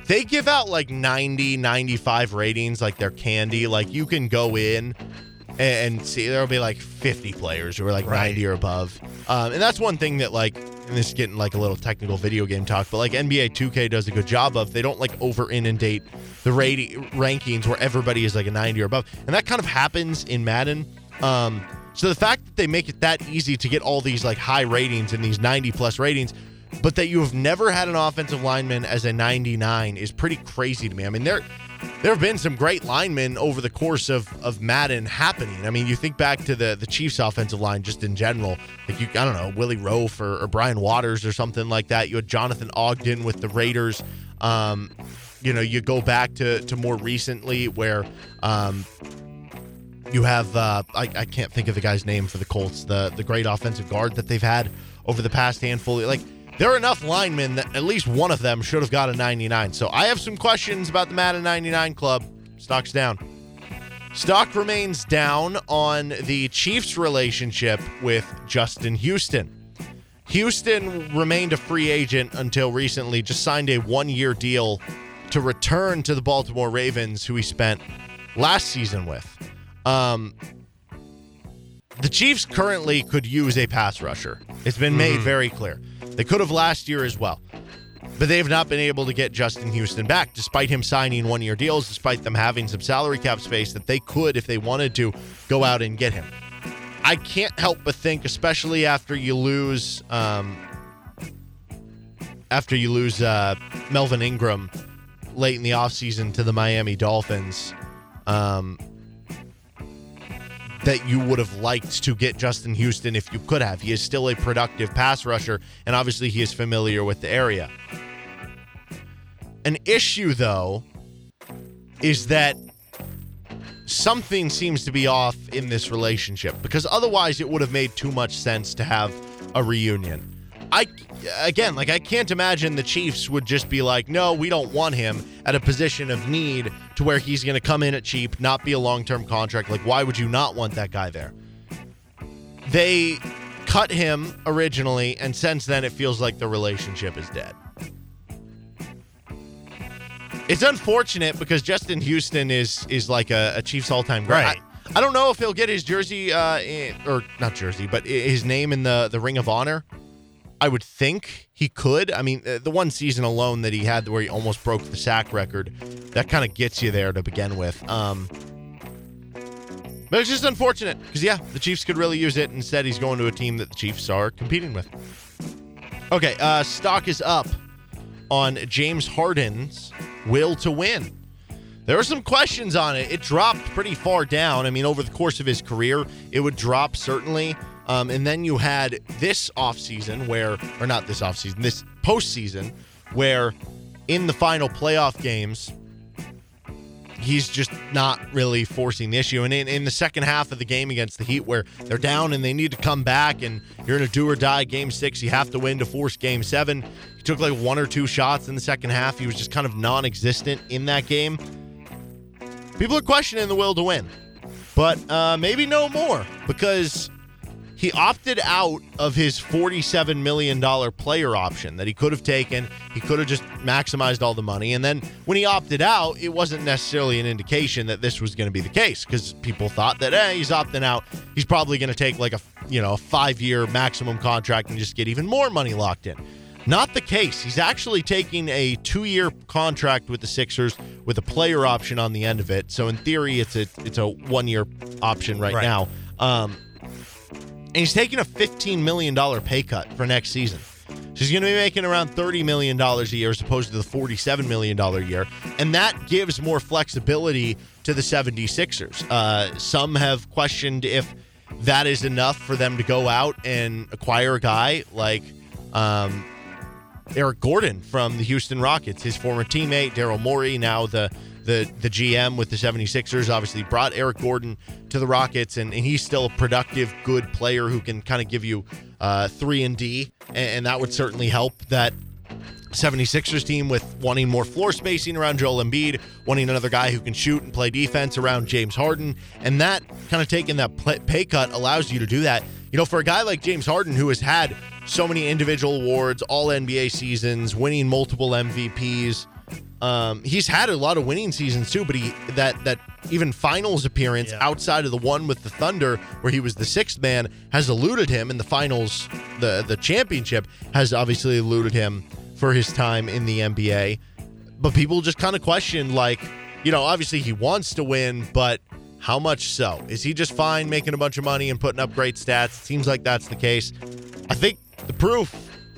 [SPEAKER 2] they give out like 90 95 ratings like they're candy. Like you can go in and, and see there'll be like 50 players who are like
[SPEAKER 3] Right.
[SPEAKER 2] 90 or above. Um, and that's one thing that like and this is getting like a little technical video game talk but like nba 2k does a good job of. They don't like over inundate the rating rankings where everybody is like a 90 or above. And that kind of happens in madden. Um, so the fact that they make it that easy to get all these like high ratings and these 90 plus ratings but that you have never had an offensive lineman as a 99 is pretty crazy to me. I mean, there there have been some great linemen over the course of of Madden happening. I mean, you think back to the the Chiefs offensive line just in general. Like you I don't know, Willie Roaf or, or Brian Waters or something like that. You had Jonathan Ogden with the Raiders. Um, you know, you go back to to more recently where um you have uh, I, I can't think of the guy's name for the Colts, the the great offensive guard that they've had over the past handful. Like there are enough linemen that at least one of them should have got a 99. So I have some questions about the Madden 99 club. Stock's down. Stock remains down on the Chiefs' relationship with Justin Houston. Houston remained a free agent until recently, just signed a one year deal to return to the Baltimore Ravens, who he spent last season with. Um, the Chiefs currently could use a pass rusher. It's been made very clear. They could have last year as well. But they have not been able to get Justin Houston back, despite him signing one year deals, despite them having some salary cap space that they could, if they wanted to, go out and get him. I can't help but think, especially after you lose, um, after you lose uh, Melvin Ingram late in the offseason to the Miami Dolphins, um, that you would have liked to get Justin Houston if you could have. He is still a productive pass rusher, and obviously he is familiar with the area. An issue, though, is that something seems to be off in this relationship because otherwise it would have made too much sense to have a reunion. I again, like I can't imagine the Chiefs would just be like, "No, we don't want him at a position of need to where he's going to come in at cheap, not be a long-term contract." Like why would you not want that guy there? they cut him originally, and since then it feels like the relationship is dead. It's unfortunate because Justin Houston is is like a, a Chiefs all time great.
[SPEAKER 3] Right.
[SPEAKER 2] I, I don't know if he'll get his jersey, uh, in, or not jersey, but his name in the the Ring of Honor. I would think he could. I mean, uh, the one season alone that he had where he almost broke the sack record, that kind of gets you there to begin with. Um, but it's just unfortunate because, yeah, the Chiefs could really use it. Instead, he's going to a team that the Chiefs are competing with. Okay, uh, stock is up on James Harden's will to win. There were some questions on it. It dropped pretty far down. I mean, over the course of his career, it would drop certainly. Um, and then you had this offseason where, or not this offseason, this postseason, where in the final playoff games, he's just not really forcing the issue. And in, in the second half of the game against the Heat, where they're down and they need to come back, and you're in a do or die game six, you have to win to force game seven. He took like one or two shots in the second half. He was just kind of non existent in that game. People are questioning the will to win, but uh, maybe no more because he opted out of his $47 million player option that he could have taken. He could have just maximized all the money. And then when he opted out, it wasn't necessarily an indication that this was going to be the case because people thought that, eh, he's opting out. He's probably going to take like a, you know, a five year maximum contract and just get even more money locked in. Not the case. He's actually taking a two-year contract with the Sixers with a player option on the end of it. So in theory, it's a it's a one-year option right,
[SPEAKER 3] Right.
[SPEAKER 2] now. Um, and he's taking a $15 million pay cut for next season. So he's going to be making around $30 million a year as opposed to the $47 million a year. And that gives more flexibility to the 76ers. Uh, some have questioned if that is enough for them to go out and acquire a guy like um, Eric Gordon from the Houston Rockets, his former teammate, Daryl Morey, now the the the GM with the 76ers, obviously brought Eric Gordon to the Rockets, and, and he's still a productive, good player who can kind of give you uh, three and D, and, and that would certainly help that 76ers team with wanting more floor spacing around Joel Embiid, wanting another guy who can shoot and play defense around James Harden, and that kind of taking that pay cut allows you to do that. You know, for a guy like James Harden who has had so many individual awards, all NBA seasons, winning multiple MVPs, um, he's had a lot of winning seasons too. But he that that even finals appearance
[SPEAKER 3] Yeah.
[SPEAKER 2] outside of the one with the Thunder where he was the sixth man has eluded him in the finals. The the championship has obviously eluded him for his time in the NBA. But people just kind of question, like, you know, obviously he wants to win, but how much so? Is he just fine making a bunch of money and putting up great stats? It seems like that's the case. I think the proof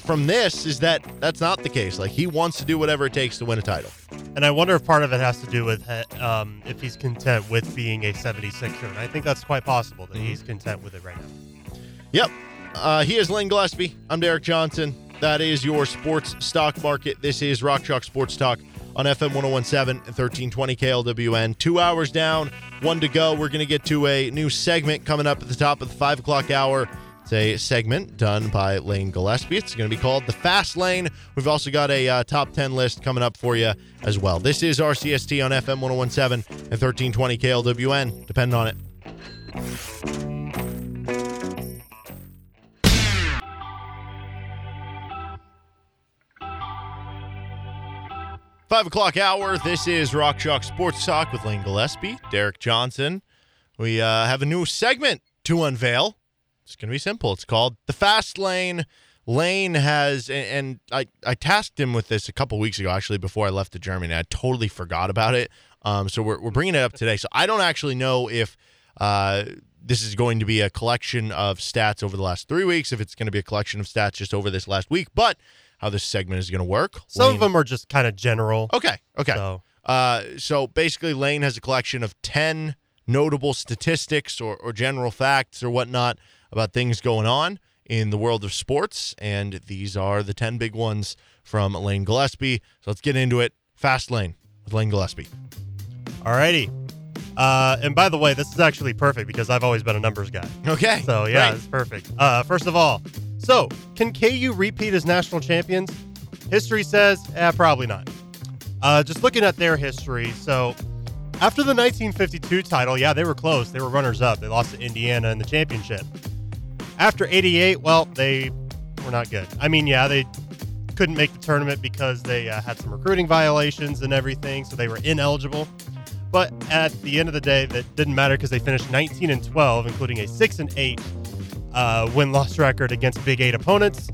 [SPEAKER 2] from this is that that's not the case. Like, he wants to do whatever it takes to win a title.
[SPEAKER 3] And I wonder if part of it has to do with um, if he's content with being a 76er. And I think that's quite possible that he's content with it right now.
[SPEAKER 2] Yep. Uh, he is Lane Gillespie. I'm Derek Johnson. That is your sports stock market. This is Rock Chalk Sports Talk on FM 1017 and 1320 KLWN. Two hours down, one to go. We're going to get to a new segment coming up at the top of the five o'clock hour. It's a segment done by Lane Gillespie. It's going to be called The Fast Lane. We've also got a uh, top 10 list coming up for you as well. This is RCST on FM 1017 and 1320 KLWN. Depend on it. Five o'clock hour. This is Rock Chalk Sports Talk with Lane Gillespie, Derek Johnson. We uh, have a new segment to unveil. It's going to be simple. It's called The Fast Lane. Lane has, and, I, I tasked him with this a couple weeks ago, actually, before I left to Germany. I totally forgot about it. Um, so we're, we're bringing it up today. So I don't actually know if uh, this is going to be a collection of stats over the last three weeks, if it's going to be a collection of stats just over this last week, but how this segment is going to work.
[SPEAKER 3] Some
[SPEAKER 2] Lane-
[SPEAKER 3] of them are just kind of general.
[SPEAKER 2] Okay. Okay.
[SPEAKER 3] So
[SPEAKER 2] Uh, so basically, Lane has a collection of 10 notable statistics or, or general facts or whatnot about things going on in the world of sports. And these are the 10 big ones from Lane Gillespie. So let's get into it. Fast Lane with Lane Gillespie.
[SPEAKER 3] Alrighty. Uh, and by the way, this is actually perfect because I've always been a numbers guy.
[SPEAKER 2] Okay.
[SPEAKER 3] So yeah,
[SPEAKER 2] Great.
[SPEAKER 3] it's perfect. Uh, first of all, so can KU repeat as national champions? History says, eh, probably not. Uh, just looking at their history, so after the 1952 title, yeah, they were close. They were runners up. They lost to Indiana in the championship. After 88, well, they were not good. I mean, yeah, they couldn't make the tournament because they uh, had some recruiting violations and everything, so they were ineligible. But at the end of the day, that didn't matter because they finished 19 and 12, including a 6 and 8 uh, win loss record against Big Eight opponents,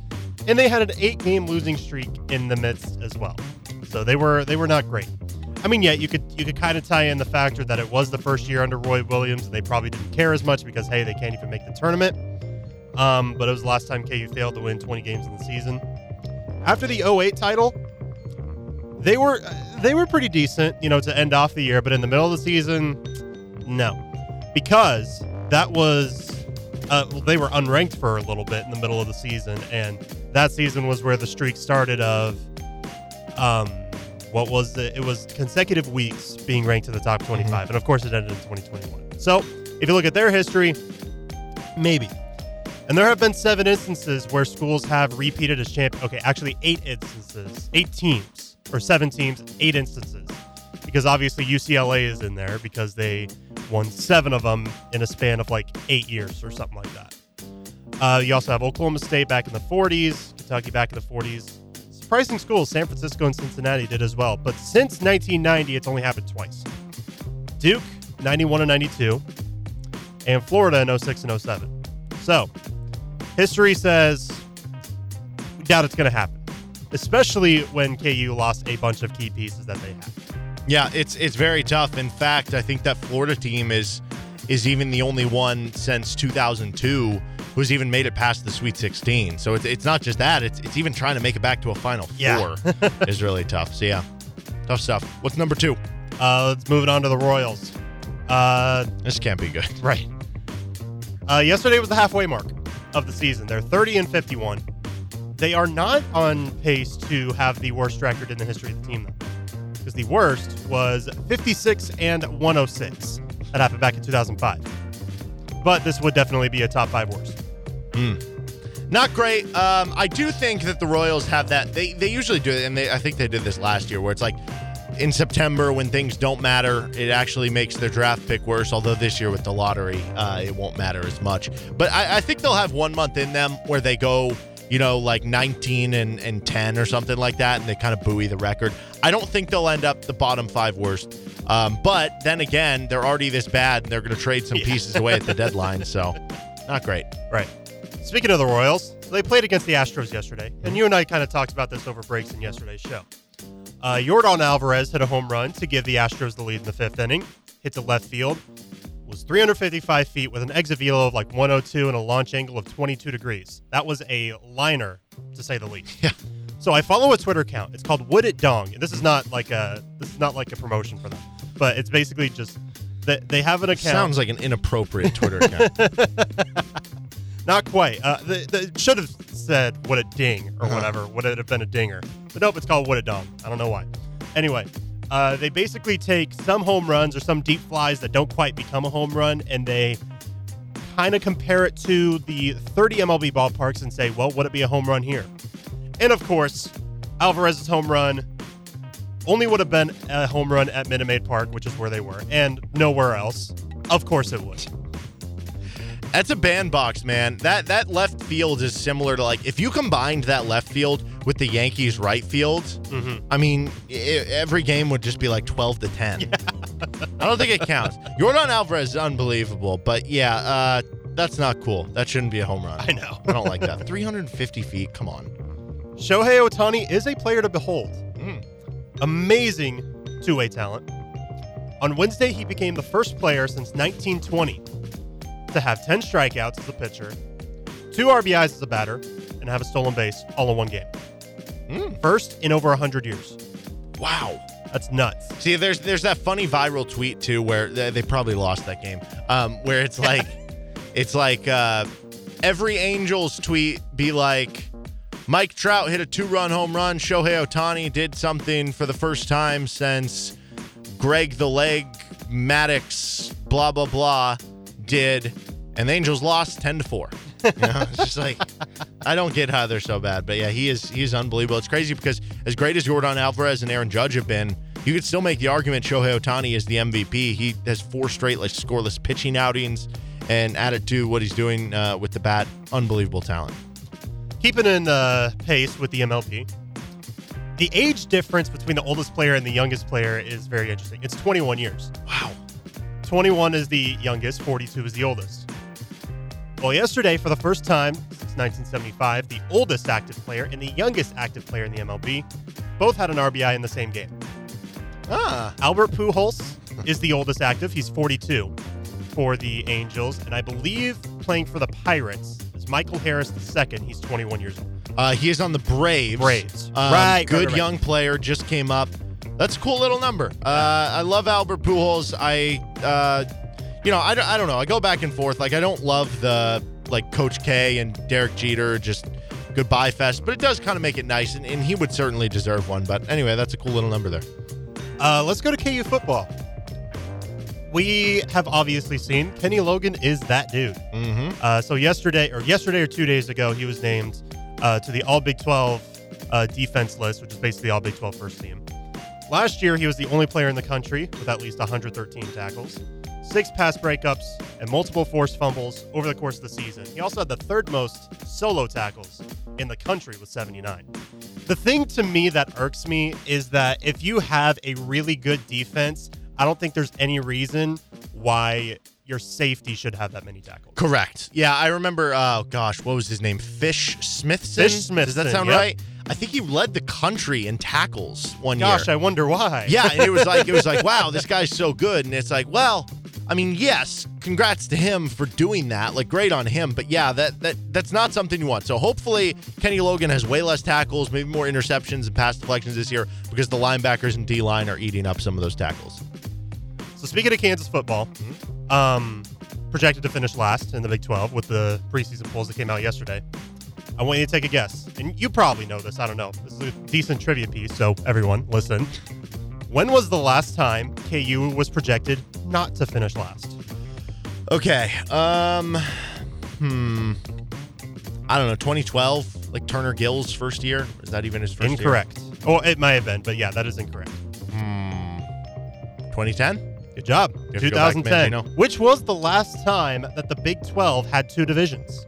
[SPEAKER 3] and they had an eight game losing streak in the midst as well. So they were they were not great. I mean, yeah, you could you could kind of tie in the factor that it was the first year under Roy Williams. And they probably didn't care as much because hey, they can't even make the tournament. Um, but it was the last time KU failed to win 20 games in the season. After the 08 title, they were they were pretty decent, you know, to end off the year. But in the middle of the season, no, because that was uh, they were unranked for a little bit in the middle of the season, and that season was where the streak started of um, what was the, it was consecutive weeks being ranked in the top 25,
[SPEAKER 2] Mm-hmm.
[SPEAKER 3] and of course it ended in 2021. So if you look at their history, maybe. And there have been seven instances where schools have repeated as champion. Okay, actually eight instances, eight teams or seven teams, eight instances, because obviously UCLA is in there because they won seven of them in a span of like eight years or something like that. Uh, you also have Oklahoma State back in the 40s, Kentucky back in the 40s. Surprising schools, San Francisco and Cincinnati did as well. But since 1990, it's only happened twice. Duke, 91 and 92, and Florida in 06 and 07. So, history says doubt it's going to happen, especially when KU lost a bunch of key pieces that they had.
[SPEAKER 2] Yeah, it's it's very tough. In fact, I think that Florida team is is even the only one since 2002 who's even made it past the Sweet 16. So it's, it's not just that; it's it's even trying to make it back to a Final
[SPEAKER 3] Yeah.
[SPEAKER 2] Four <laughs> is really tough. So yeah, tough stuff. What's number two?
[SPEAKER 3] Uh, let's move it on to the Royals. Uh,
[SPEAKER 2] This can't be good.
[SPEAKER 3] Right. Uh, yesterday was the halfway mark of the season. They're 30 and 51. They are not on pace to have the worst record in the history of the team, though, because the worst was 56 and 106. That happened back in 2005. But this would definitely be a top five worst.
[SPEAKER 2] Not great. Um, I do think that the Royals have that. They they usually do it, and they, I think they did this last year, where it's like in September when things don't matter, it actually makes their draft pick worse. Although this year with the lottery, uh, it won't matter as much. But I, I think they'll have one month in them where they go, you know, like 19 and, and 10 or something like that, and they kind of buoy the record. I don't think they'll end up the bottom five worst. Um, but then again, they're already this bad, and they're going to trade some pieces away at the deadline. So, not great.
[SPEAKER 3] Right. Speaking of the Royals, they played against the Astros yesterday, and you and I kind of talked about this over breaks in yesterday's show. Uh, Yordan Alvarez hit a home run to give the Astros the lead in the fifth inning. Hit to left field, was 355 feet with an exit velo of like 102 and a launch angle of 22 degrees. That was a liner, to say the least.
[SPEAKER 2] Yeah.
[SPEAKER 3] So I follow a Twitter account. It's called Would It Dong. And this is not like a this is not like a promotion for them, but it's basically just that they have an account.
[SPEAKER 2] Sounds like an inappropriate Twitter account. <laughs>
[SPEAKER 3] Not quite. Uh, the, the, it should have said what a ding or
[SPEAKER 2] Uh-huh.
[SPEAKER 3] whatever. Would it have been a dinger? But nope, it's called what a dong. I don't know why. Anyway, uh, they basically take some home runs or some deep flies that don't quite become a home run, and they kind of compare it to the 30 MLB ballparks and say, well, would it be a home run here? And of course, Alvarez's home run only would have been a home run at Minute Maid Park, which is where they were, and nowhere else. Of course it would.
[SPEAKER 2] That's a bandbox, man. That that left field is similar to like if you combined that left field with the Yankees right field.
[SPEAKER 3] Mm-hmm.
[SPEAKER 2] I mean, i every game would just be like twelve to ten. <laughs> I don't think it counts. Yordan Alvarez is unbelievable, but yeah, uh, that's not cool. That shouldn't be a home run.
[SPEAKER 3] I know.
[SPEAKER 2] I don't like that. Three hundred and fifty feet. Come on.
[SPEAKER 3] Shohei Ohtani is a player to behold.
[SPEAKER 2] Mm.
[SPEAKER 3] Amazing two way talent. On Wednesday, he became the first player since 1920 to have 10 strikeouts as a pitcher, two RBIs as a batter, and have a stolen base all in one game.
[SPEAKER 2] Mm.
[SPEAKER 3] First in over 100 years.
[SPEAKER 2] Wow.
[SPEAKER 3] That's nuts.
[SPEAKER 2] See, there's there's that funny viral tweet too where they, they probably lost that game. Um, where it's <laughs> like, it's like uh, every Angels tweet be like, Mike Trout hit a two-run home run. Shohei Ohtani did something for the first time since Greg the Leg Maddux blah blah blah did, and the Angels lost ten to four. You know, it's just like <laughs> I don't get how they're so bad, but yeah, he is he's unbelievable. It's crazy because as great as Yordan Alvarez and Aaron Judge have been, you could still make the argument Shohei Ohtani is the MVP. He has four straight like scoreless pitching outings, and added to what he's doing uh, with the bat. Unbelievable talent.
[SPEAKER 3] Keeping in uh, pace with the MLB, the age difference between the oldest player and the youngest player is very interesting. It's 21 years.
[SPEAKER 2] Wow.
[SPEAKER 3] 21 is the youngest, 42 is the oldest. Well, yesterday, for the first time since 1975, the oldest active player and the youngest active player in the MLB both had an RBI in the same game.
[SPEAKER 2] Ah,
[SPEAKER 3] Albert Pujols is the oldest active. He's 42 for the Angels, and I believe playing for the Pirates is Michael Harris II. He's 21 years old.
[SPEAKER 2] uh, he is on the Braves.
[SPEAKER 3] Braves.
[SPEAKER 2] Um,
[SPEAKER 3] Right, right,
[SPEAKER 2] Good
[SPEAKER 3] right, right.
[SPEAKER 2] young player, just came up. That's a cool little number. Uh, I love Albert Pujols. I, uh, you know, I, don't- I don't know. I go back and forth. Like, I don't love the, like, Coach K and Derek Jeter just goodbye fest, but it does kind of make it nice, and, and he would certainly deserve one. But anyway, that's a cool little number there.
[SPEAKER 3] Uh, let's go to KU football. We have obviously seen Kenny Logan is that dude.
[SPEAKER 2] Mm-hmm.
[SPEAKER 3] Uh, so yesterday, or yesterday or two days ago, he was named uh, to the All Big 12 uh, defense list, which is basically All Big 12 first team. Last year, he was the only player in the country with at least 113 tackles, six pass breakups, and multiple forced fumbles over the course of the season. He also had the third most solo tackles in the country with 79. The thing to me that irks me is that if you have a really good defense, I don't think there's any reason why your safety should have that many tackles.
[SPEAKER 2] Correct. Yeah, I remember. Oh gosh, what was his name? Fish Smithson.
[SPEAKER 3] Fish
[SPEAKER 2] Does that sound
[SPEAKER 3] yep.
[SPEAKER 2] right? I think he led the country in tackles one
[SPEAKER 3] Gosh,
[SPEAKER 2] year.
[SPEAKER 3] Gosh, I wonder why.
[SPEAKER 2] yeah, and it was like it was like, <laughs> wow, this guy's so good, and it's like, well, I mean, yes, congrats to him for doing that. Like, great on him. But yeah, that that that's not something you want. So hopefully, Kenny Logan has way less tackles, maybe more interceptions and pass deflections this year because the linebackers and D line are eating up some of those tackles.
[SPEAKER 3] So speaking of Kansas football, um, projected to finish last in the Big 12 with the preseason polls that came out yesterday. I want you to take a guess, and you probably know this. I don't know. This is a decent trivia piece, so everyone listen. When was the last time KU was projected not to finish last?
[SPEAKER 2] Okay. Um. Hmm. I don't know. 2012, like Turner Gill's first year. Is that even his first year?
[SPEAKER 3] Incorrect. Oh, it might have been, but yeah, that is incorrect. Hmm.
[SPEAKER 2] 2010.
[SPEAKER 3] Good job.
[SPEAKER 2] have to go back,
[SPEAKER 3] 2010, which was the last time that the Big 12 had two divisions.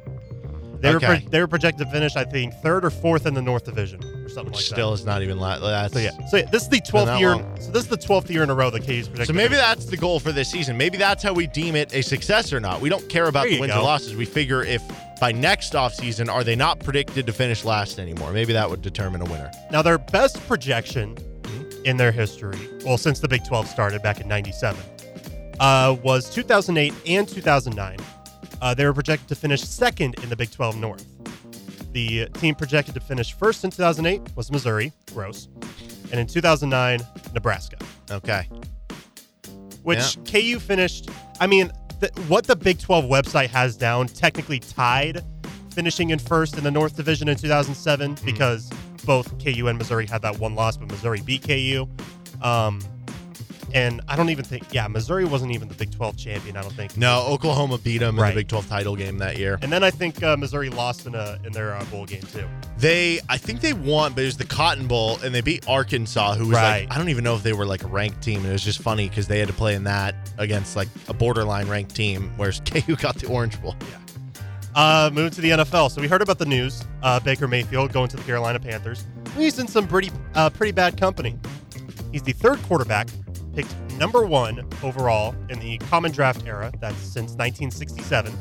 [SPEAKER 3] They were
[SPEAKER 2] Okay.
[SPEAKER 3] pro- they were projected to finish, I think, third or fourth in the North Division or something
[SPEAKER 2] Which
[SPEAKER 3] like
[SPEAKER 2] still
[SPEAKER 3] that.
[SPEAKER 2] is not even. La- that's
[SPEAKER 3] So yeah, so yeah, this is the twelfth
[SPEAKER 2] that
[SPEAKER 3] year.
[SPEAKER 2] long.
[SPEAKER 3] So this is the twelfth year in a row that KU's projected.
[SPEAKER 2] So
[SPEAKER 3] to
[SPEAKER 2] maybe
[SPEAKER 3] finish.
[SPEAKER 2] that's the goal for this season. Maybe that's how we deem it a success or not. We don't care about
[SPEAKER 3] There
[SPEAKER 2] the
[SPEAKER 3] you
[SPEAKER 2] wins
[SPEAKER 3] go.
[SPEAKER 2] or losses. We figure if by next offseason are they not predicted to finish last anymore? Maybe that would determine a winner.
[SPEAKER 3] now their best projection in their history, well, since the Big 12 started back in '97, uh, was 2008 and 2009. Uh, they were projected to finish second in the Big 12 North. The team projected to finish first in 2008 was Missouri, gross, and in 2009 Nebraska.
[SPEAKER 2] Okay.
[SPEAKER 3] which KU finished. I mean, th- what the Big 12 website has down technically tied finishing in first in the North Division in 2007
[SPEAKER 2] Mm-hmm.
[SPEAKER 3] because both KU and Missouri had that one loss, but Missouri beat KU. Um, and I don't even think, yeah, Missouri wasn't even the Big 12 champion. I don't think.
[SPEAKER 2] No, Oklahoma beat them in the Big 12 title game that year.
[SPEAKER 3] And then I think uh, Missouri lost in a in their uh, bowl game too.
[SPEAKER 2] They, I think they won, but it was the Cotton Bowl, and they beat Arkansas, who was
[SPEAKER 3] Right.
[SPEAKER 2] like, I don't even know if they were like a ranked team. And it was just funny because they had to play in that against like a borderline ranked team, whereas <laughs> KU got the Orange Bowl. Yeah.
[SPEAKER 3] Uh, moving to the NFL. So we heard about the news. Uh, Baker Mayfield going to the Carolina Panthers. He's in some pretty, uh, pretty bad company. He's the third quarterback picked number one overall in the common draft era. That's since 1967.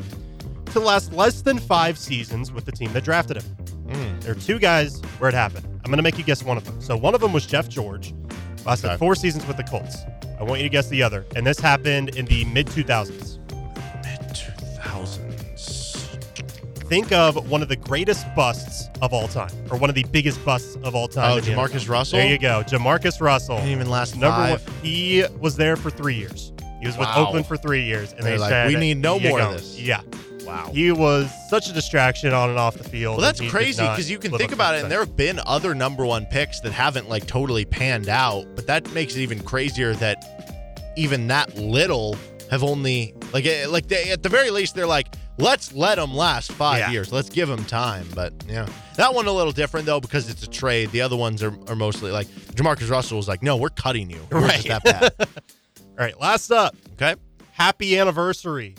[SPEAKER 3] To last less than five seasons with the team that drafted him.
[SPEAKER 2] Mm.
[SPEAKER 3] There are two guys where it happened. I'm going to make you guess one of them. So one of them was Jeff George. Lasted
[SPEAKER 2] Okay.
[SPEAKER 3] four seasons with the Colts. I want you to guess the other. And this happened in the mid 2000s.
[SPEAKER 2] Mid 2000s.
[SPEAKER 3] think of one of the greatest busts of all time, or one of the biggest busts of all time.
[SPEAKER 2] Oh, JaMarcus Russell?
[SPEAKER 3] There you go, JaMarcus Russell.
[SPEAKER 2] Didn't even last
[SPEAKER 3] Number
[SPEAKER 2] five.
[SPEAKER 3] one. He was there for three years. He was with Oakland for three years, and
[SPEAKER 2] They're
[SPEAKER 3] they
[SPEAKER 2] like,
[SPEAKER 3] said,
[SPEAKER 2] "We need no
[SPEAKER 3] "You
[SPEAKER 2] more of this.
[SPEAKER 3] Yeah,
[SPEAKER 2] Wow.
[SPEAKER 3] he was such a distraction on and off the field.
[SPEAKER 2] Well, that's
[SPEAKER 3] and he did
[SPEAKER 2] crazy because you can think about it, and there have been other number one picks that haven't like totally panned out. But that makes it even crazier that even that little have only like eh, like they, at the very least they're like let's let them last five
[SPEAKER 3] Yeah.
[SPEAKER 2] years, let's give them time. But yeah, that one a little different though because it's a trade. The other ones are, are mostly like JaMarcus Russell was like, no, we're cutting you. We're just
[SPEAKER 3] Right.
[SPEAKER 2] that bad. <laughs>
[SPEAKER 3] All right, last up,
[SPEAKER 2] okay.
[SPEAKER 3] happy anniversary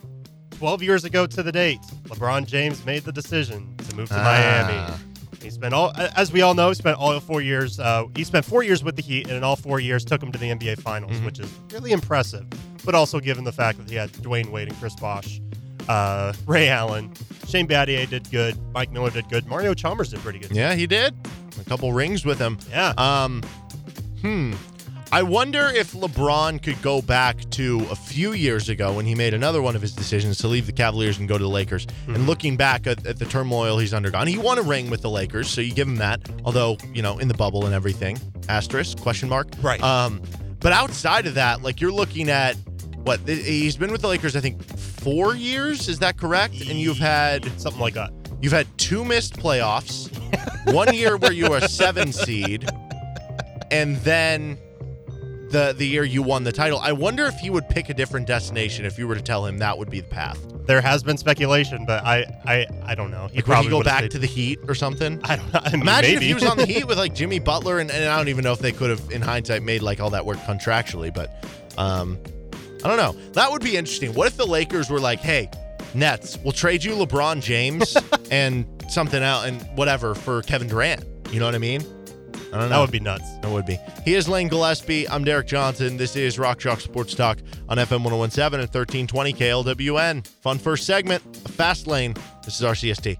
[SPEAKER 3] 12 years ago to the date, LeBron James made the decision to move to
[SPEAKER 2] Ah.
[SPEAKER 3] Miami. He spent all, as we all know, he spent all four years. Uh, he spent four years with the Heat, and in all four years took him to the NBA Finals,
[SPEAKER 2] Mm-hmm.
[SPEAKER 3] which is really impressive. But also given the fact that he had Dwyane Wade and Chris Bosh, uh, Ray Allen, Shane Battier did good, Mike Miller did good, Mario Chalmers did pretty good.
[SPEAKER 2] Yeah, he did. A couple rings with him.
[SPEAKER 3] Yeah.
[SPEAKER 2] Um, hmm. I wonder if LeBron could go back to a few years ago when he made another one of his decisions to leave the Cavaliers and go to the Lakers. And looking back at, at the turmoil he's undergone, he won a ring with the Lakers, so you give him that. Although you know, in the bubble and everything, asterisk question mark.
[SPEAKER 3] Right.
[SPEAKER 2] Um, but outside of that, like you're looking at what he's been with the Lakers, I think four years. Is that correct? And you've had
[SPEAKER 3] something like that.
[SPEAKER 2] You've had two missed playoffs, one year where you were a seven seed, and then the the year you won the title. I wonder if he would pick a different destination if you were to tell him that would be the path.
[SPEAKER 3] There has been speculation, but I, I, I don't know. He
[SPEAKER 2] Like, would
[SPEAKER 3] probably
[SPEAKER 2] he go back
[SPEAKER 3] stayed-
[SPEAKER 2] to the Heat or something?
[SPEAKER 3] I don't. <laughs> I mean,
[SPEAKER 2] Imagine
[SPEAKER 3] maybe.
[SPEAKER 2] if he was on the Heat <laughs> with like Jimmy Butler, and, and I don't even know if they could have, in hindsight, made like all that work contractually. But um, I don't know. That would be interesting. What if the Lakers were like, "Hey, Nets, we'll trade you LeBron James <laughs> and something out and whatever for Kevin Durant." You know what I mean? I don't know.
[SPEAKER 3] that would be nuts.
[SPEAKER 2] That would be. He is Lane Gillespie. I'm Derek Johnson. This is Rock Chalk Sports Talk on FM 1017 and 1320 KLWN. Fun first segment, a fast lane. This is RCST.